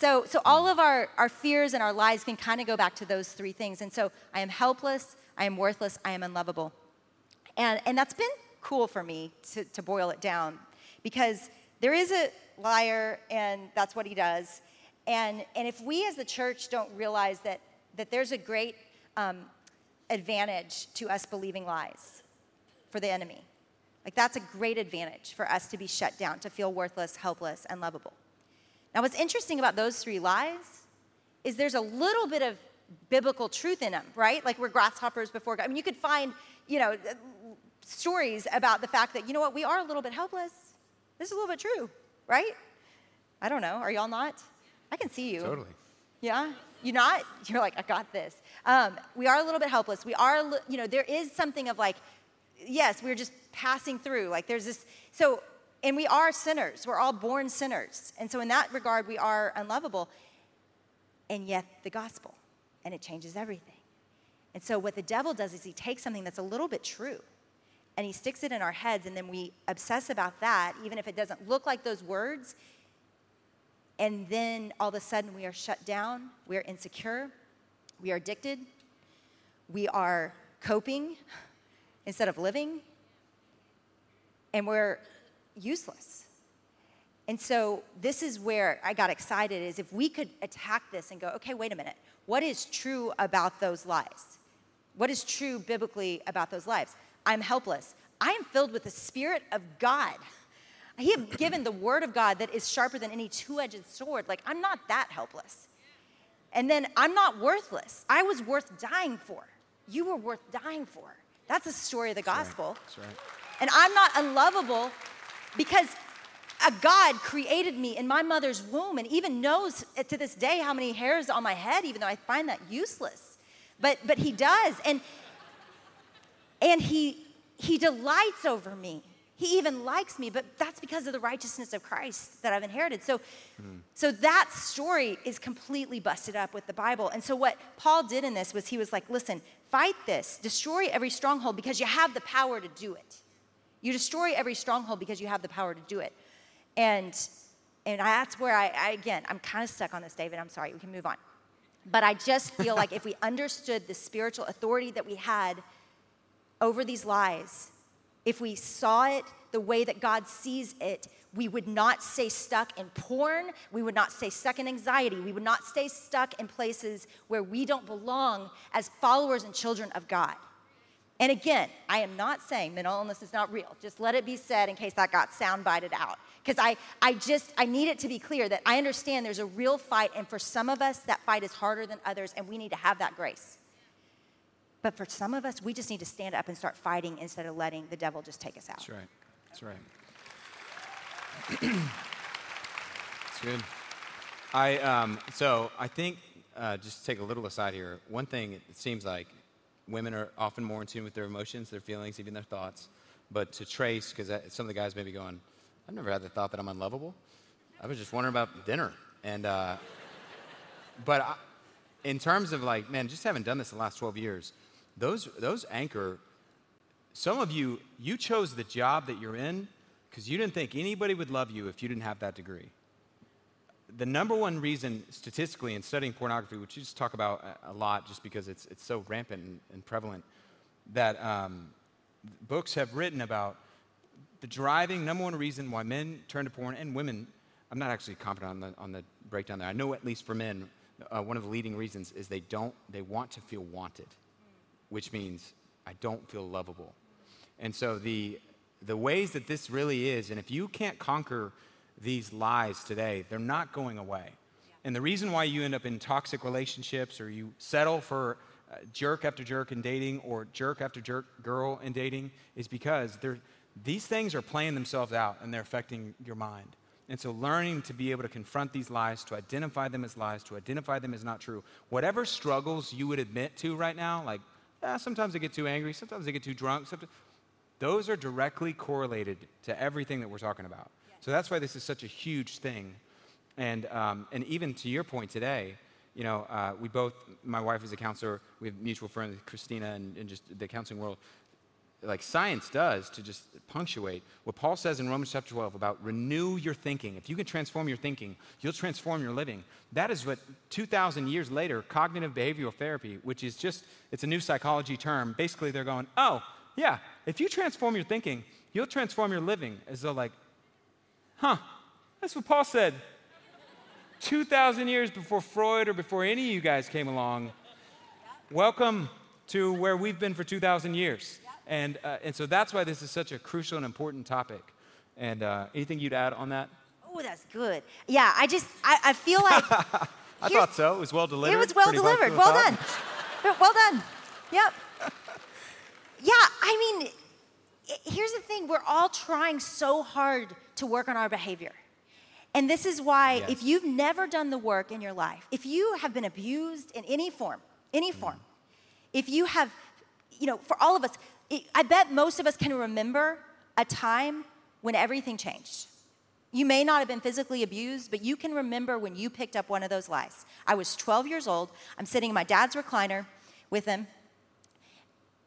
So, so all of our, our fears and our lies can kind of go back to those three things. And so I am helpless, I am worthless, I am unlovable. And, and that's been cool for me to, to boil it down because there is a liar, and that's what he does. And, and if we as the church don't realize that, that there's a great um, advantage to us believing lies for the enemy, like that's a great advantage for us to be shut down, to feel worthless, helpless, and lovable. Now, what's interesting about those three lies is there's a little bit of biblical truth in them, right? Like we're grasshoppers before God. I mean, you could find, you know, stories about the fact that, you know what, we are a little bit helpless. This is a little bit true, right? I don't know. Are y'all not? I can see you. Totally. Yeah? You're not? You're like, I got this. Um, we are a little bit helpless. We are, you know, there is something of like, yes, we're just passing through. Like there's this, so, and we are sinners. We're all born sinners. And so in that regard, we are unlovable. And yet the gospel, and it changes everything. And so what the devil does is he takes something that's a little bit true and he sticks it in our heads, and then we obsess about that, even if it doesn't look like those words. And then all of a sudden, we are shut down, we are insecure, we are addicted, we are coping instead of living, and we're useless. And so this is where I got excited is if we could attack this and go, okay, wait a minute. What is true about those lies? What is true biblically about those lives? I'm helpless. I am filled with the Spirit of God. I have given the Word of God that is sharper than any two edged sword. Like, I'm not that helpless. And then I'm not worthless. I was worth dying for. You were worth dying for. That's the story of the gospel. That's right. That's right. And I'm not unlovable because a God created me in my mother's womb and even knows to this day how many hairs on my head, even though I find that useless. But, but He does. And and he, he delights over me. He even likes me, but that's because of the righteousness of Christ that I've inherited. So, mm. so that story is completely busted up with the Bible. And so, what Paul did in this was he was like, listen, fight this, destroy every stronghold because you have the power to do it. You destroy every stronghold because you have the power to do it. And, and that's where I, I again, I'm kind of stuck on this, David. I'm sorry, we can move on. But I just feel like if we understood the spiritual authority that we had over these lies, if we saw it the way that God sees it, we would not stay stuck in porn. We would not stay stuck in anxiety. We would not stay stuck in places where we don't belong as followers and children of God. And again, I am not saying mental illness is not real. Just let it be said in case that got soundbited out. Because I, I just, I need it to be clear that I understand there's a real fight, and for some of us, that fight is harder than others, and we need to have that grace. But for some of us, we just need to stand up and start fighting instead of letting the devil just take us out. That's right. That's right. That's good. I um, so I think uh, just to take a little aside here. One thing it seems like women are often more in tune with their emotions, their feelings, even their thoughts. But to trace, because some of the guys may be going, I've never had the thought that I'm unlovable. I was just wondering about dinner. And uh, but I, in terms of like, man, just haven't done this the last 12 years, those those anchor. Some of you, you chose the job that you're in because you didn't think anybody would love you if you didn't have that degree. The number one reason statistically in studying pornography, which you just talk about a lot just because it's, it's so rampant and, and prevalent, that um, books have written about the driving number one reason why men turn to porn and women. I'm not actually confident on the, on the breakdown there. I know at least for men, uh, one of the leading reasons is they don't, they want to feel wanted, which means I don't feel lovable. And so the, the ways that this really is, and if you can't conquer these lies today, they're not going away. And the reason why you end up in toxic relationships or you settle for uh, jerk after jerk in dating or jerk after jerk girl in dating is because these things are playing themselves out and they're affecting your mind. And so, learning to be able to confront these lies, to identify them as lies, to identify them as not true, whatever struggles you would admit to right now, like, yeah, sometimes I get too angry, sometimes I get too drunk, sometimes those are directly correlated to everything that we're talking about. So that's why this is such a huge thing. And, um, and even to your point today, you know, uh, we both, my wife is a counselor, we have mutual friends, Christina, and, and just the counseling world. Like science does to just punctuate what Paul says in Romans chapter 12 about renew your thinking. If you can transform your thinking, you'll transform your living. That is what 2,000 years later, cognitive behavioral therapy, which is just, it's a new psychology term. Basically, they're going, oh, yeah, if you transform your thinking, you'll transform your living. As though, like, huh, that's what Paul said 2,000 years before Freud or before any of you guys came along. Welcome to where we've been for 2,000 years. And, uh, and so that's why this is such a crucial and important topic. And uh, anything you'd add on that? Oh, that's good. Yeah, I just, I, I feel like. I thought so. It was well delivered. It was well delivered. Well done. well done. Yep. Yeah, I mean, here's the thing we're all trying so hard to work on our behavior. And this is why, yes. if you've never done the work in your life, if you have been abused in any form, any form, mm. if you have, you know, for all of us, it, I bet most of us can remember a time when everything changed. You may not have been physically abused, but you can remember when you picked up one of those lies. I was 12 years old. I'm sitting in my dad's recliner with him,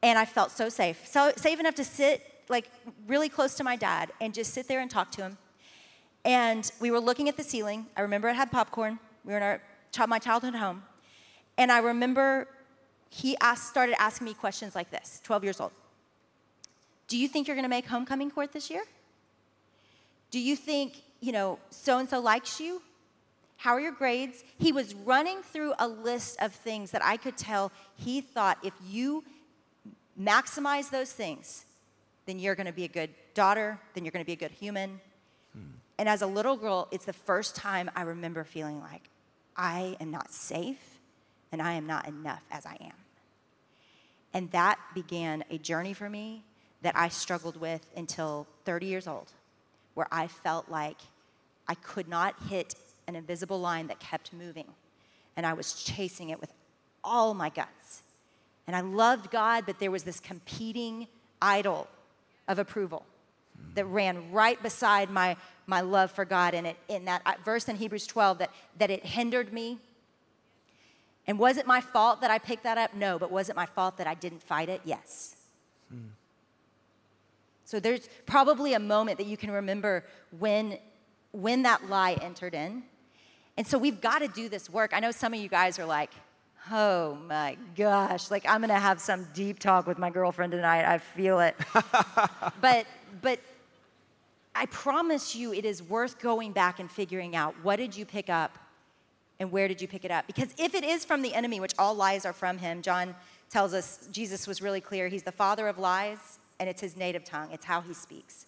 and I felt so safe. So safe enough to sit like really close to my dad and just sit there and talk to him. And we were looking at the ceiling. I remember it had popcorn. We were in our my childhood home. And I remember he asked, started asking me questions like this, 12 years old. Do you think you're going to make homecoming court this year? Do you think, you know, so and so likes you? How are your grades? He was running through a list of things that I could tell he thought if you maximize those things, then you're going to be a good daughter, then you're going to be a good human. Hmm. And as a little girl, it's the first time I remember feeling like I am not safe and I am not enough as I am. And that began a journey for me that I struggled with until 30 years old, where I felt like I could not hit an invisible line that kept moving. And I was chasing it with all my guts. And I loved God, but there was this competing idol of approval that ran right beside my, my love for God. And it, in that uh, verse in Hebrews 12, that, that it hindered me. And was it my fault that I picked that up? No. But was it my fault that I didn't fight it? Yes. Hmm. So there's probably a moment that you can remember when, when that lie entered in. And so we've got to do this work. I know some of you guys are like, Oh my gosh, like I'm gonna have some deep talk with my girlfriend tonight. I feel it. but but I promise you it is worth going back and figuring out what did you pick up and where did you pick it up? Because if it is from the enemy, which all lies are from him, John tells us Jesus was really clear. He's the father of lies and it's his native tongue. It's how he speaks.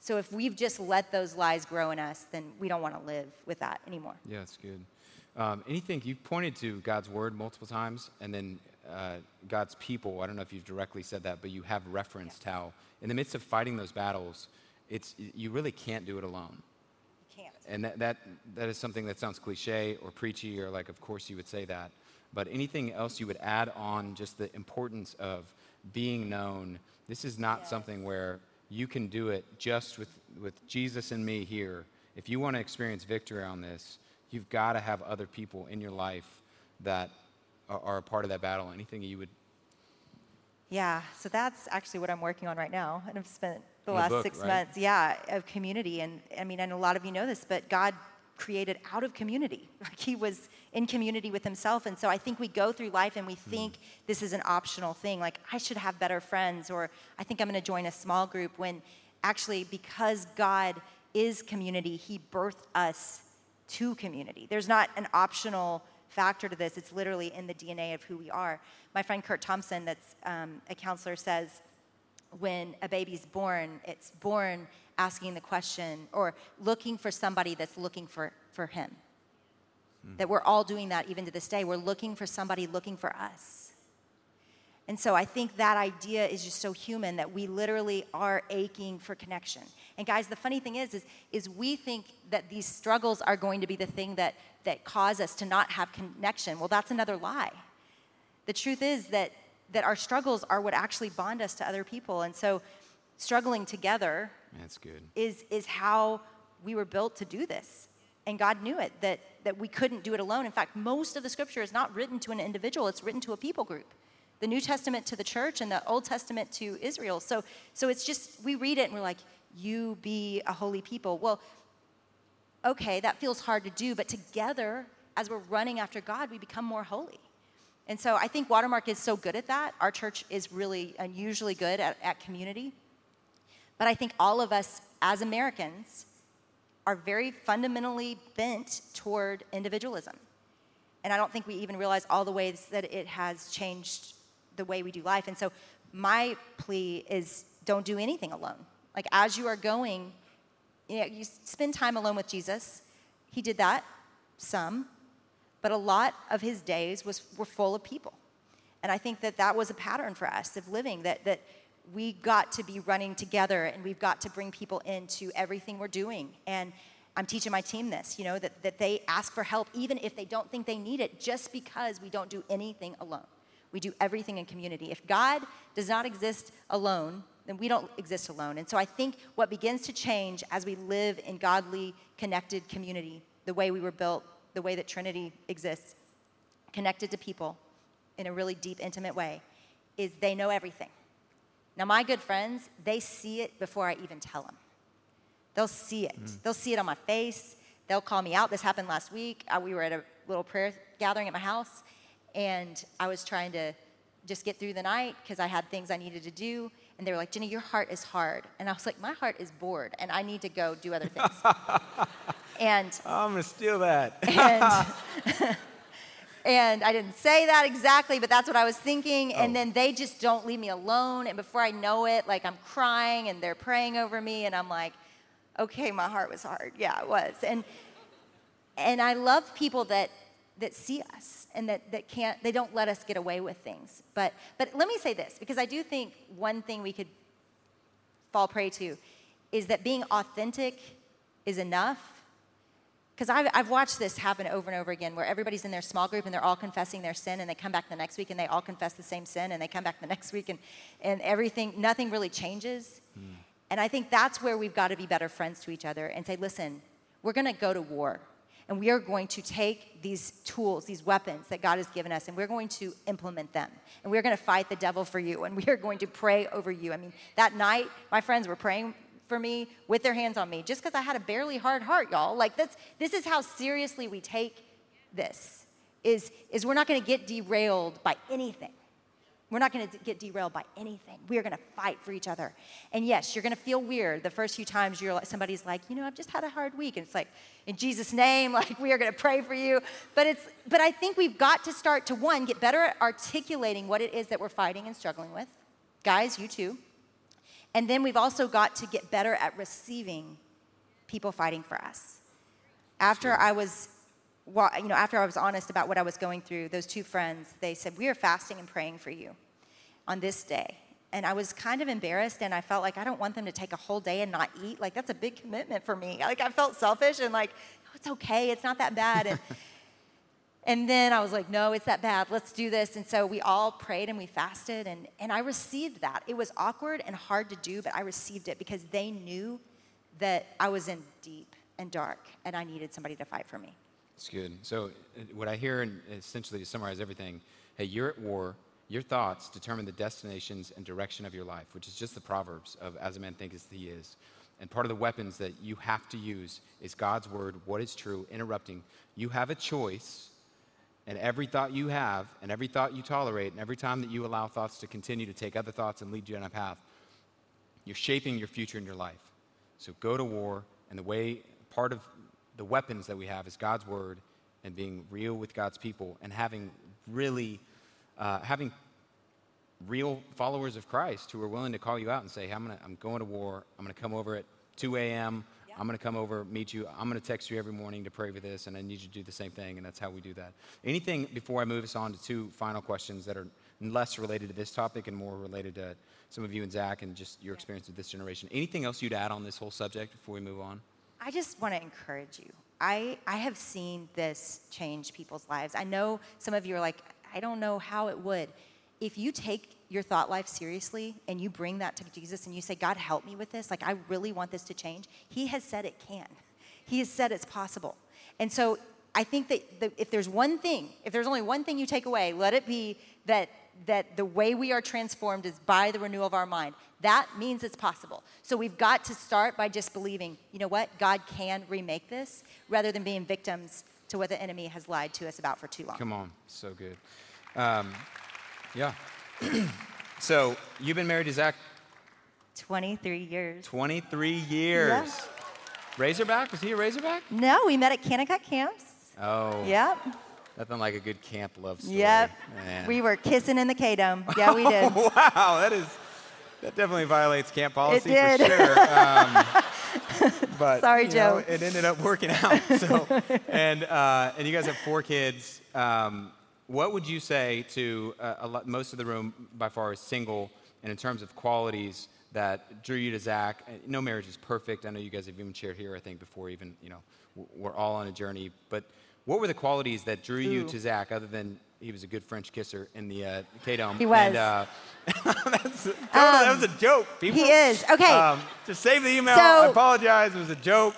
So if we've just let those lies grow in us, then we don't want to live with that anymore. Yeah, that's good. Um, anything you've pointed to God's word multiple times, and then uh, God's people. I don't know if you've directly said that, but you have referenced yeah. how, in the midst of fighting those battles, it's you really can't do it alone. You can't. And that, that that is something that sounds cliche or preachy, or like, of course you would say that. But anything else you would add on just the importance of being known. This is not yeah. something where you can do it just with, with Jesus and me here. If you want to experience victory on this, you've got to have other people in your life that are, are a part of that battle. Anything you would. Yeah, so that's actually what I'm working on right now. And I've spent the in last book, six right? months, yeah, of community. And I mean, and a lot of you know this, but God created out of community. Like he was in community with himself. And so I think we go through life and we hmm. think mm. this is an optional thing. Like I should have better friends, or I think I'm going to join a small group when actually, because God is community, he birthed us to community. There's not an optional factor to this, it's literally in the DNA of who we are. My friend Kurt Thompson, that's um, a counselor, says when a baby's born, it's born asking the question or looking for somebody that's looking for, for him. Mm. That we're all doing that even to this day. We're looking for somebody looking for us. And so I think that idea is just so human that we literally are aching for connection. And guys, the funny thing is, is, is we think that these struggles are going to be the thing that, that cause us to not have connection. Well, that's another lie. The truth is that, that our struggles are what actually bond us to other people. And so struggling together that's good. Is, is how we were built to do this. And God knew it, that, that we couldn't do it alone. In fact, most of the scripture is not written to an individual, it's written to a people group. The New Testament to the church and the Old Testament to Israel. So, so it's just, we read it and we're like, you be a holy people. Well, okay, that feels hard to do, but together, as we're running after God, we become more holy. And so I think Watermark is so good at that. Our church is really unusually good at, at community. But I think all of us as Americans are very fundamentally bent toward individualism. And I don't think we even realize all the ways that it has changed the way we do life. And so my plea is don't do anything alone. Like as you are going, you, know, you spend time alone with Jesus. He did that, some, but a lot of his days was, were full of people. And I think that that was a pattern for us of living, that, that we got to be running together and we've got to bring people into everything we're doing. And I'm teaching my team this, you know, that, that they ask for help even if they don't think they need it, just because we don't do anything alone. We do everything in community. If God does not exist alone, then we don't exist alone. And so I think what begins to change as we live in godly, connected community, the way we were built, the way that Trinity exists, connected to people in a really deep, intimate way, is they know everything. Now, my good friends, they see it before I even tell them. They'll see it. Mm. They'll see it on my face. They'll call me out. This happened last week. Uh, we were at a little prayer gathering at my house, and I was trying to just get through the night because I had things I needed to do. And they were like, Jennie, your heart is hard. And I was like, my heart is bored, and I need to go do other things. and I'm going to steal that. and And I didn't say that exactly, but that's what I was thinking. Oh. And then they just don't leave me alone. And before I know it, like I'm crying and they're praying over me. And I'm like, okay, my heart was hard. Yeah, it was. And, and I love people that, that see us and that, that can't, they don't let us get away with things. But, but let me say this, because I do think one thing we could fall prey to is that being authentic is enough because I've, I've watched this happen over and over again where everybody's in their small group and they're all confessing their sin and they come back the next week and they all confess the same sin and they come back the next week and, and everything, nothing really changes. Mm. And I think that's where we've got to be better friends to each other and say, listen, we're going to go to war and we are going to take these tools, these weapons that God has given us, and we're going to implement them. And we're going to fight the devil for you, and we are going to pray over you. I mean, that night, my friends were praying for me with their hands on me just because I had a barely hard heart, y'all. Like that's this is how seriously we take this. Is is we're not going to get derailed by anything. We're not going to get derailed by anything. We are going to fight for each other. And yes, you're going to feel weird the first few times you're like, somebody's like, you know, I've just had a hard week. And it's like, in Jesus' name, like we are going to pray for you. But it's, but I think we've got to start to one, get better at articulating what it is that we're fighting and struggling with. Guys, you too And then we've also got to get better at receiving people fighting for us. After I was, you know, after I was honest about what I was going through, those two friends, they said, "We are fasting and praying for you on this day." And I was kind of embarrassed, and I felt like I don't want them to take a whole day and not eat. Like that's a big commitment for me. Like I felt selfish and like, oh, it's okay, it's not that bad. And and then I was like, no, it's that bad. Let's do this. And so we all prayed and we fasted, and, and I received that. It was awkward and hard to do, but I received it because they knew that I was in deep and dark, and I needed somebody to fight for me. It's good. So, uh, what I hear, and essentially to summarize everything, hey, you're at war. Your thoughts determine the destinations and direction of your life, which is just the Proverbs of as a man thinketh he is. And part of the weapons that you have to use is God's word, what is true, interrupting. You have a choice and every thought you have, and every thought you tolerate, and every time that you allow thoughts to continue to take other thoughts and lead you on a path, you're shaping your future in your life. So go to war, and the way, part of the weapons that we have is God's word and being real with God's people and having really, uh, having real followers of Christ who are willing to call you out and say, hey, I'm, gonna, I'm going to war. I'm going to come over at 2 a.m. I'm going to come over, meet you. I'm going to text you every morning to pray for this, and I need you to do the same thing, and that's how we do that. Anything before I move us on to two final questions that are less related to this topic and more related to some of you and Zach and just your experience with this generation. Anything else you'd add on this whole subject before we move on? I just want to encourage you. I, I have seen this change people's lives. I know some of you are like, I don't know how it would. If you take your thought life seriously and you bring that to Jesus and you say, God, help me with this, like I really want this to change, He has said it can. He has said it's possible. And so I think that the, if there's one thing, if there's only one thing you take away, let it be that, that the way we are transformed is by the renewal of our mind. That means it's possible. So we've got to start by just believing, you know what, God can remake this rather than being victims to what the enemy has lied to us about for too long. Come on, so good. Um, yeah. so you've been married to Zach 23 years. 23 years. Yeah. Razorback? Was he a Razorback? No, we met at Kanakuk camps. Oh. Yep. Nothing like a good camp love story. Yep. Man. We were kissing in the K Dome. Yeah, we did. Oh, wow, that is that definitely violates camp policy for sure. Um, but sorry, Joe. Know, it ended up working out. So, and uh, and you guys have four kids. Um, what would you say to uh, lot, most of the room by far is single, and in terms of qualities that drew you to Zach? No marriage is perfect. I know you guys have even shared here, I think, before even, you know, we're all on a journey. But what were the qualities that drew Ooh. you to Zach, other than he was a good French kisser in the uh, K-Dome? He was. And, uh, that's, um, that was a joke, people. He is. Okay. Um, to save the email, so, I apologize. It was a joke.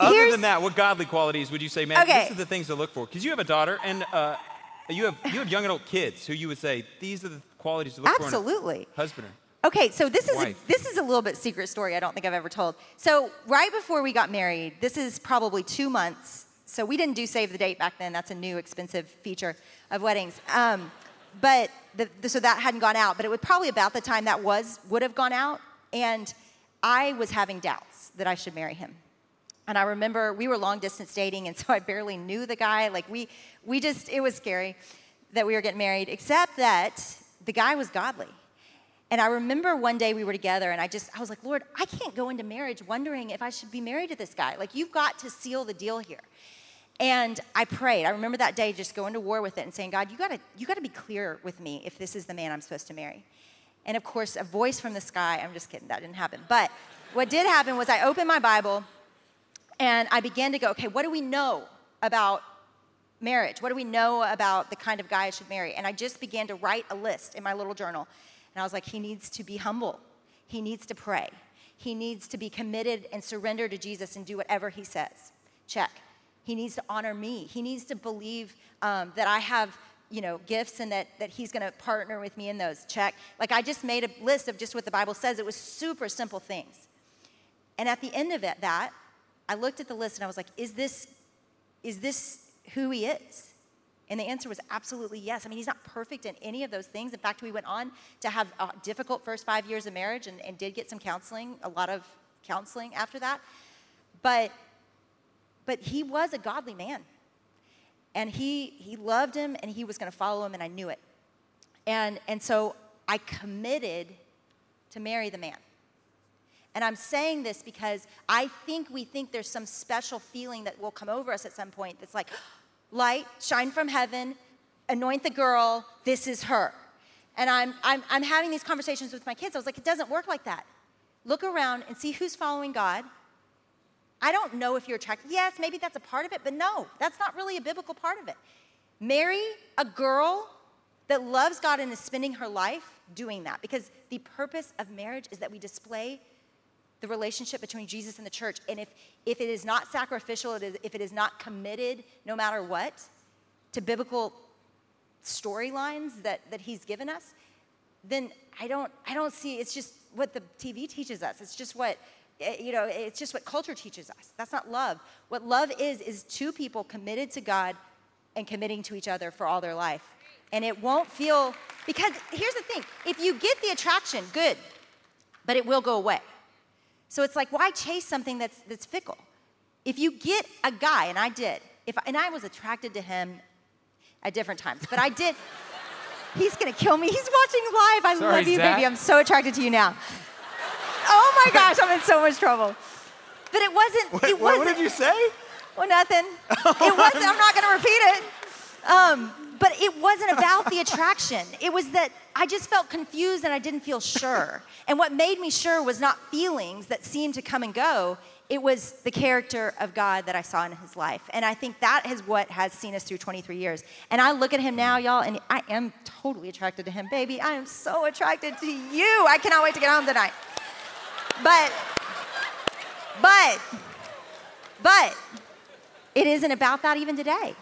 Other than that, what godly qualities would you say, man, okay. these are the things to look for? Because you have a daughter, and uh, you have you have young adult kids who you would say these are the qualities to look Absolutely. for in a husband. Okay, so this is a, this is a little bit secret story. I don't think I've ever told. So right before we got married, this is probably two months. So we didn't do save the date back then. That's a new expensive feature of weddings. Um, but the, the, so that hadn't gone out. But it was probably about the time that was would have gone out, and I was having doubts that I should marry him. And I remember we were long distance dating, and so I barely knew the guy. Like, we, we just, it was scary that we were getting married, except that the guy was godly. And I remember one day we were together, and I just, I was like, Lord, I can't go into marriage wondering if I should be married to this guy. Like, you've got to seal the deal here. And I prayed. I remember that day just going to war with it and saying, God, you gotta, you gotta be clear with me if this is the man I'm supposed to marry. And of course, a voice from the sky, I'm just kidding, that didn't happen. But what did happen was I opened my Bible and I began to go, okay, what do we know about marriage? What do we know about the kind of guy I should marry? And I just began to write a list in my little journal. And I was like, he needs to be humble, he needs to pray, he needs to be committed and surrender to Jesus and do whatever he says. Check. He needs to honor me. He needs to believe um, that I have you know gifts and that, that he's going to partner with me in those check like i just made a list of just what the bible says it was super simple things and at the end of it that I looked at the list and I was like, is this, is this who he is? And the answer was absolutely yes. I mean, he's not perfect in any of those things. In fact, we went on to have a difficult first five years of marriage and, and did get some counseling, a lot of counseling after that. But, but he was a godly man. And he, he loved him and he was going to follow him, and I knew it. And, and so I committed to marry the man. And I'm saying this because I think we think there's some special feeling that will come over us at some point that's like, light, shine from heaven, anoint the girl, this is her. And I'm, I'm, I'm having these conversations with my kids. I was like, it doesn't work like that. Look around and see who's following God. I don't know if you're attracted. Yes, maybe that's a part of it, but no, that's not really a biblical part of it. Marry a girl that loves God and is spending her life doing that because the purpose of marriage is that we display the relationship between Jesus and the church. And if, if it is not sacrificial, if it is not committed, no matter what, to biblical storylines that, that he's given us, then I don't, I don't see, it's just what the TV teaches us. It's just what, eh, you know, it's just what culture teaches us. That's not love. What love is, is two people committed to God and committing to each other for all their life. And it won't feel, because here's the thing if you get the attraction, good, but it will go away. So it's like, why chase something that's, that's fickle? If you get a guy, and I did, if, and I was attracted to him at different times. But I did. He's gonna kill me. He's watching live. I Sorry, love you, Zach. baby. I'm so attracted to you now. Oh my gosh, I'm in so much trouble. But it wasn't. What, it wasn't. what did you say? Well, nothing. It wasn't. I'm not gonna repeat it. Um, but it wasn't about the attraction. It was that I just felt confused and I didn't feel sure. And what made me sure was not feelings that seemed to come and go it was the character of God that I saw in his life. And I think that is what has seen us through 23 years. And I look at him now, y'all, and I am totally attracted to him. Baby, I am so attracted to you. I cannot wait to get home tonight. But, but, but, it isn't about that even today.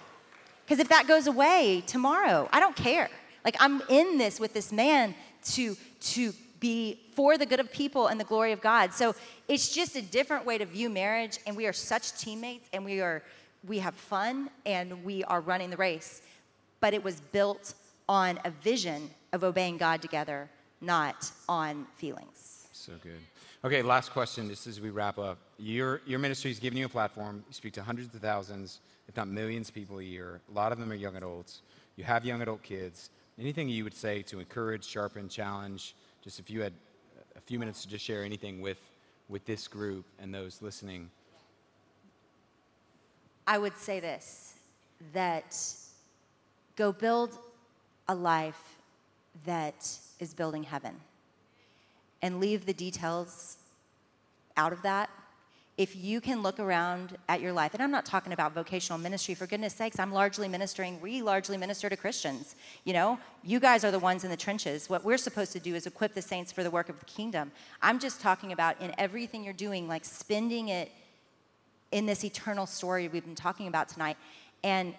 Because if that goes away tomorrow, I don't care. Like, I'm in this with this man to, to be for the good of people and the glory of God. So it's just a different way to view marriage, and we are such teammates, and we are we have fun, and we are running the race. But it was built on a vision of obeying God together, not on feelings. So good. Okay, last question, just as we wrap up. Your, your ministry is giving you a platform. You speak to hundreds of thousands, if not millions of people a year. A lot of them are young adults. You have young adult kids. Anything you would say to encourage, sharpen, challenge, just if you had a few minutes to just share anything with, with this group and those listening. I would say this that go build a life that is building heaven and leave the details out of that if you can look around at your life, and I'm not talking about vocational ministry, for goodness sakes, I'm largely ministering, we largely minister to Christians. You know, you guys are the ones in the trenches. What we're supposed to do is equip the saints for the work of the kingdom. I'm just talking about in everything you're doing, like spending it in this eternal story we've been talking about tonight. And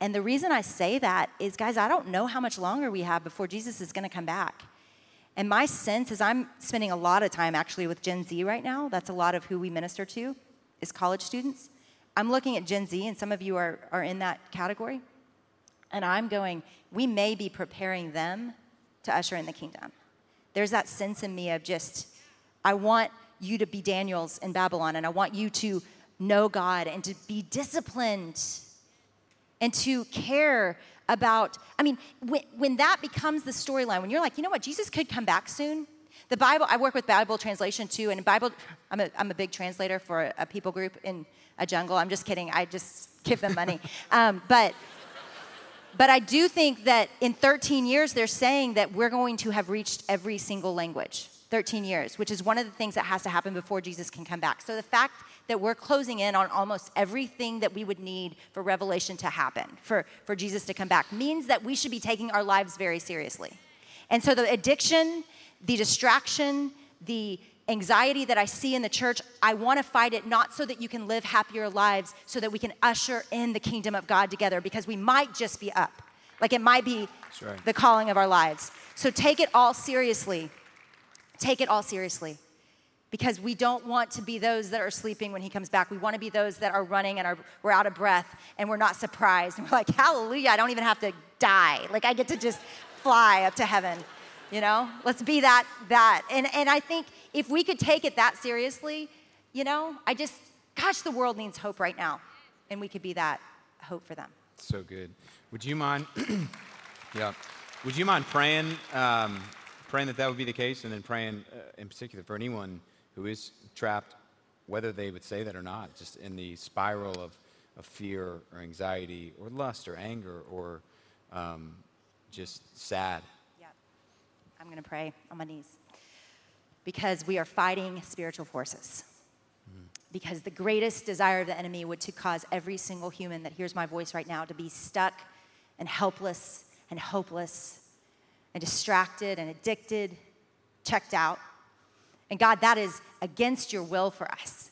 and the reason I say that is, guys, I don't know how much longer we have before Jesus is to come back. And my sense is I'm spending a lot of time actually with Gen Z right now. That's a lot of who we minister to is college students. I'm looking at Gen Z, and some of you are, are in that category. And I'm going, we may be preparing them to usher in the kingdom. There's that sense in me of just, I want you to be Daniels in Babylon, and I want you to know God and to be disciplined and to care about, I mean, when, when that becomes the storyline, when you're like, you know what, Jesus could come back soon. The Bible, I work with Bible translation too, and Bible, I'm a, I'm a big translator for a, a people group in a jungle. I'm just kidding, I just give them money. Um, but, but I do think that in 13 years, they're saying that we're going to have reached every single language. 13 years, which is one of the things that has to happen before Jesus can come back. So the fact that we're closing in on almost everything that we would need for revelation to happen, for, for Jesus to come back, means that we should be taking our lives very seriously. And so the addiction, the distraction, the anxiety that I see in the church, I want to fight it not so that you can live happier lives, so that we can usher in the kingdom of God together, because we might just be up. Like it might be right. the calling of our lives. So take it all seriously take it all seriously because we don't want to be those that are sleeping when he comes back. We want to be those that are running and are, we're out of breath and we're not surprised. And we're like, hallelujah, I don't even have to die. Like I get to just fly up to heaven. You know? Let's be that that. And and I think if we could take it that seriously, you know, I just gosh, the world needs hope right now. And we could be that hope for them. So good. Would you mind yeah. Would you mind praying um, praying that that would be the case, and then praying uh, in particular for anyone who is trapped, whether they would say that or not, just in the spiral of, of fear or anxiety or lust or anger or um, just sad. Yep. I'm going to pray on my knees because we are fighting spiritual forces. Mm. Because the greatest desire of the enemy would to cause every single human that hears my voice right now to be stuck and helpless and hopeless and distracted and addicted, checked out. And God, that is against your will for us.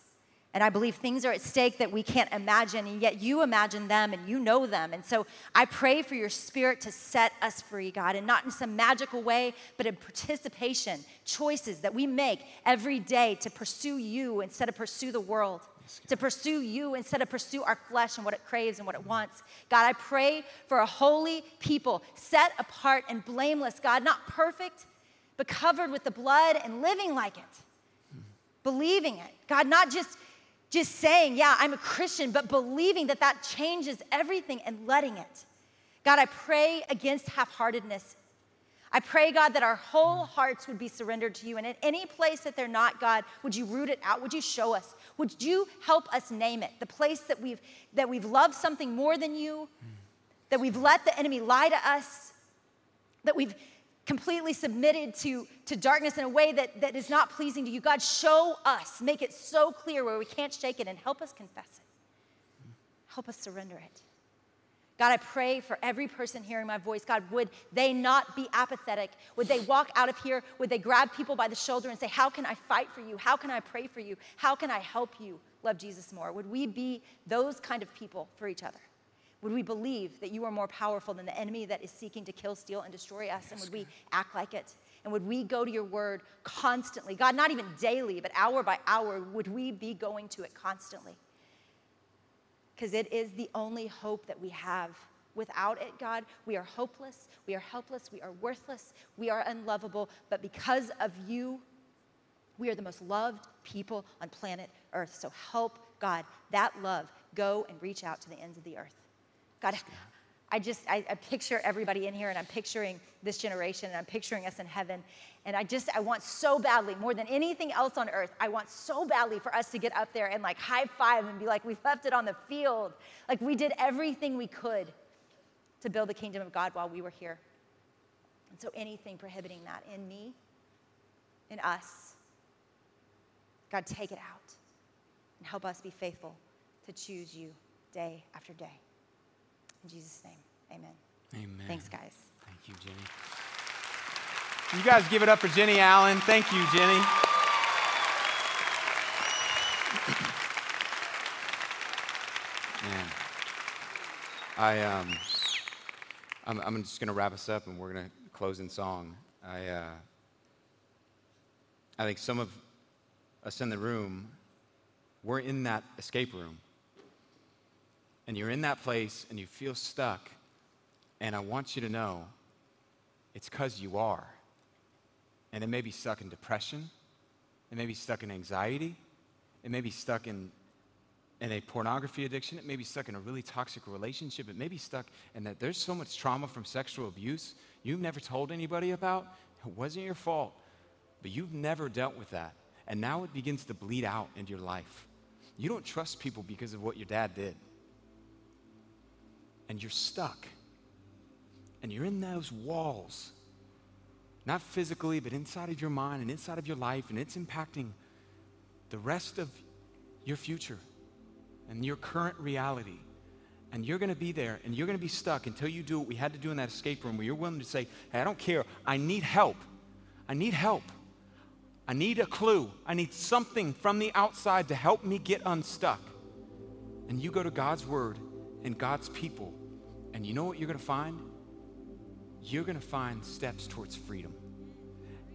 And I believe things are at stake that we can't imagine, and yet you imagine them and you know them. And so I pray for your spirit to set us free, God, and not in some magical way, but in participation, choices that we make every day to pursue you instead of pursue the world, to pursue you instead of pursue our flesh and what it craves and what it wants. God, I pray for a holy people, set apart and blameless, God, not perfect, but covered with the blood and living like it, believing it. God, not just just saying, yeah, I'm a Christian, but believing that that changes everything and letting it. God, I pray against half heartedness. I pray, God, that our whole hearts would be surrendered to you. And at any place that they're not, God, would you root it out? Would you show us? Would you help us name it? The place that we've, that we've loved something more than you, that we've let the enemy lie to us, that we've completely submitted to, to darkness in a way that, that is not pleasing to you. God, show us, make it so clear where we can't shake it, and help us confess it. Help us surrender it. God, I pray for every person hearing my voice. God, would they not be apathetic? Would they walk out of here? Would they grab people by the shoulder and say, How can I fight for you? How can I pray for you? How can I help you love Jesus more? Would we be those kind of people for each other? Would we believe that you are more powerful than the enemy that is seeking to kill, steal, and destroy us? And would we act like it? And would we go to your word constantly? God, not even daily, but hour by hour, would we be going to it constantly? Because it is the only hope that we have. Without it, God, we are hopeless, we are helpless, we are worthless, we are unlovable. But because of you, we are the most loved people on planet Earth. So help, God, that love go and reach out to the ends of the earth. God, I just, I, I, picture everybody in here and I'm picturing this generation and I'm picturing us in heaven. And I just, I want so badly, more than anything else on earth, I want so badly for us to get up there and like high five and be like, we left it on the field. Like we did everything we could to build the kingdom of God while we were here. And so anything prohibiting that in me, in us, God, take it out and help us be faithful to choose you day after day. In Jesus' name, amen. Amen. Thanks, guys. Thank you, Jennie. You guys give it up for Jennie Allen. Thank you, Jennie. Man, I um, I'm, I'm just gonna wrap us up, and we're gonna close in song. I uh, I think some of us in the room, we're in that escape room and you're in that place and you feel stuck, and I want you to know it's because you are. And it may be stuck in depression, it may be stuck in anxiety, it may be stuck in, in a pornography addiction, it may be stuck in a really toxic relationship, it may be stuck in that there's so much trauma from sexual abuse you've never told anybody about. It wasn't your fault, but you've never dealt with that. And now it begins to bleed out into your life. You don't trust people because of what your dad did and you're stuck. And you're in those walls, not physically, but inside of your mind and inside of your life, and it's impacting the rest of your future and your current reality. And you're going to be there and you're going to be stuck until you do what we had to do in that escape room where you're willing to say, Hey, I don't care. I need help. I need help. I need a clue. I need something from the outside to help me get unstuck. And you go to God's word and God's people and you know what you're going to find? You're going to find steps towards freedom.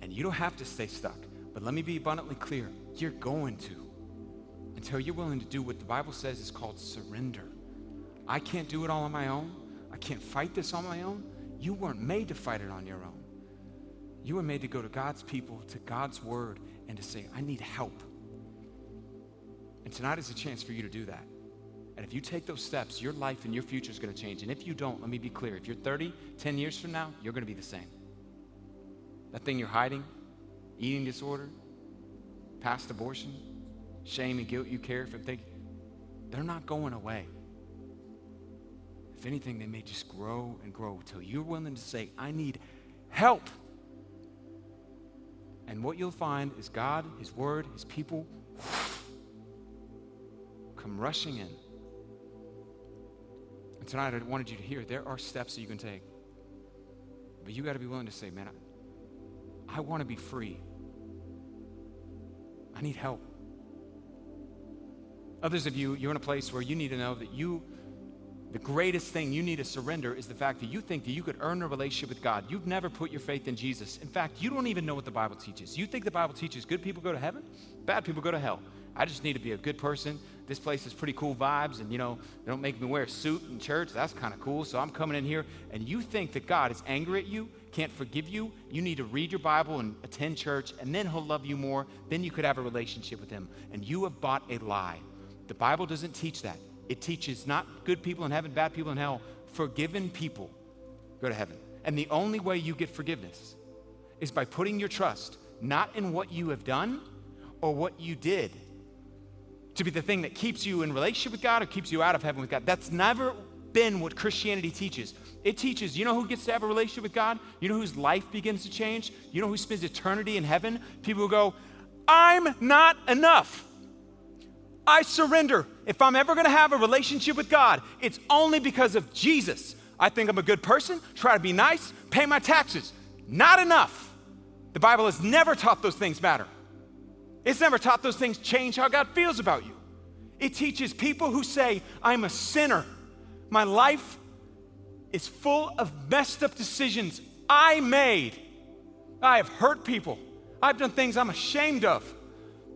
And you don't have to stay stuck. But let me be abundantly clear you're going to until you're willing to do what the Bible says is called surrender. I can't do it all on my own. I can't fight this on my own. You weren't made to fight it on your own. You were made to go to God's people, to God's word, and to say, I need help. And tonight is a chance for you to do that. And if you take those steps, your life and your future is going to change. And if you don't, let me be clear if you're 30, 10 years from now, you're going to be the same. That thing you're hiding, eating disorder, past abortion, shame and guilt you carry from thinking, they're not going away. If anything, they may just grow and grow until you're willing to say, I need help. And what you'll find is God, His Word, His people come rushing in. And tonight I wanted you to hear there are steps that you can take. But you got to be willing to say, man, I, I want to be free. I need help. Others of you, you're in a place where you need to know that you, the greatest thing you need to surrender is the fact that you think that you could earn a relationship with God. You've never put your faith in Jesus. In fact, you don't even know what the Bible teaches. You think the Bible teaches good people go to heaven, bad people go to hell. I just need to be a good person. This place has pretty cool vibes, and you know, they don't make me wear a suit in church. That's kind of cool. So I'm coming in here, and you think that God is angry at you, can't forgive you. You need to read your Bible and attend church, and then He'll love you more. Then you could have a relationship with Him. And you have bought a lie. The Bible doesn't teach that. It teaches not good people in heaven, bad people in hell. Forgiven people go to heaven. And the only way you get forgiveness is by putting your trust not in what you have done or what you did to be the thing that keeps you in relationship with God or keeps you out of heaven with God. That's never been what Christianity teaches. It teaches, you know who gets to have a relationship with God? You know whose life begins to change? You know who spends eternity in heaven? People go, I'm not enough. I surrender. If I'm ever going to have a relationship with God, it's only because of Jesus. I think I'm a good person, try to be nice, pay my taxes. Not enough. The Bible has never taught those things matter. It's never taught those things change how God feels about you. It teaches people who say, I'm a sinner. My life is full of messed up decisions I made. I have hurt people. I've done things I'm ashamed of.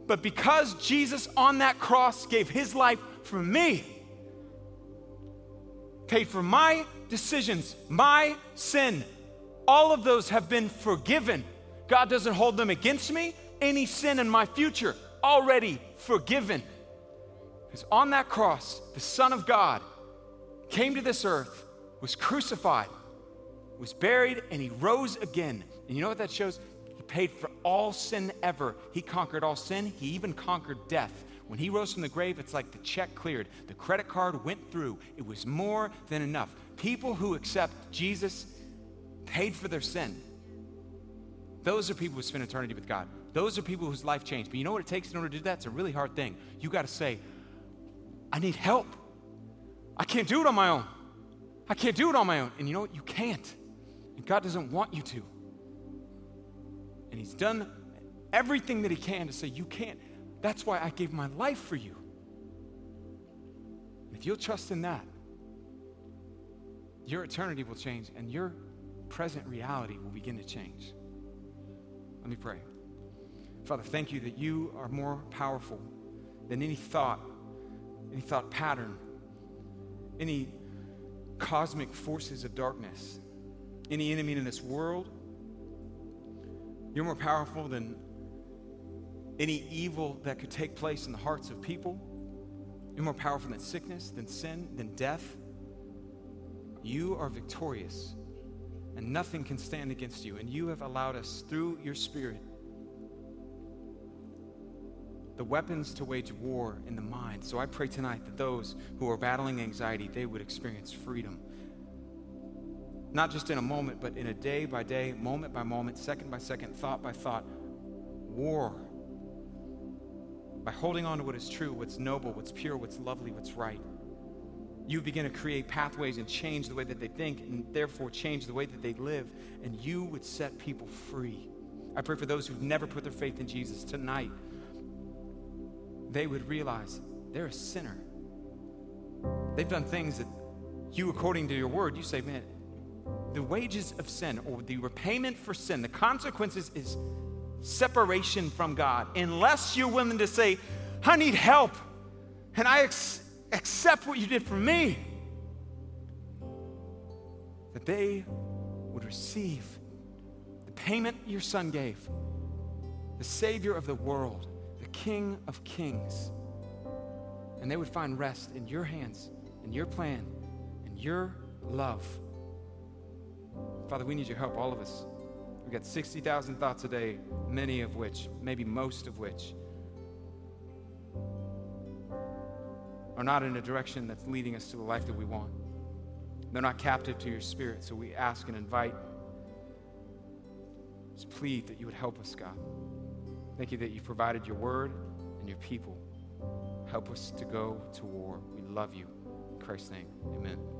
But because Jesus on that cross gave his life for me, paid for my decisions, my sin, all of those have been forgiven. God doesn't hold them against me. Any sin in my future, already forgiven. Because on that cross, the Son of God came to this earth, was crucified, was buried, and he rose again. And you know what that shows? He paid for all sin ever. He conquered all sin. He even conquered death. When he rose from the grave, it's like the check cleared. The credit card went through. It was more than enough. People who accept Jesus paid for their sin. Those are people who spend eternity with God. Those are people whose life changed. But you know what it takes in order to do that? It's a really hard thing. You got to say, I need help. I can't do it on my own. I can't do it on my own. And you know what? You can't. And God doesn't want you to. And he's done everything that he can to say, You can't. That's why I gave my life for you. If you'll trust in that, your eternity will change and your present reality will begin to change. Let me pray. Father, thank you that you are more powerful than any thought, any thought pattern, any cosmic forces of darkness, any enemy in this world you're more powerful than any evil that could take place in the hearts of people. You're more powerful than sickness, than sin, than death. You are victorious, and nothing can stand against you. And you have allowed us, through your Spirit, the weapons to wage war in the mind. So I pray tonight that those who are battling anxiety, they would experience freedom not just in a moment, but in a day by day, moment by moment, second by second, thought by thought, war. By holding on to what is true, what's noble, what's pure, what's lovely, what's right. You begin to create pathways and change the way that they think, and therefore change the way that they live, and you would set people free. I pray for those who've never put their faith in Jesus tonight, they would realize they're a sinner. They've done things that you, according to your word, you say, man, the wages of sin or the repayment for sin, the consequences is separation from God. Unless you're willing to say, I need help and I ex- accept what you did for me, that they would receive the payment your son gave, the Savior of the world, King of Kings. And they would find rest in your hands, in your plan, in your love. Father, we need your help, all of us. We've got 60,000 thoughts a day, many of which, maybe most of which, are not in a direction that's leading us to the life that we want. They're not captive to your spirit, so we ask and invite. Just plead that you would help us, God. Thank you that you provided your word and your people. Help us to go to war. We love you. In Christ's name, amen.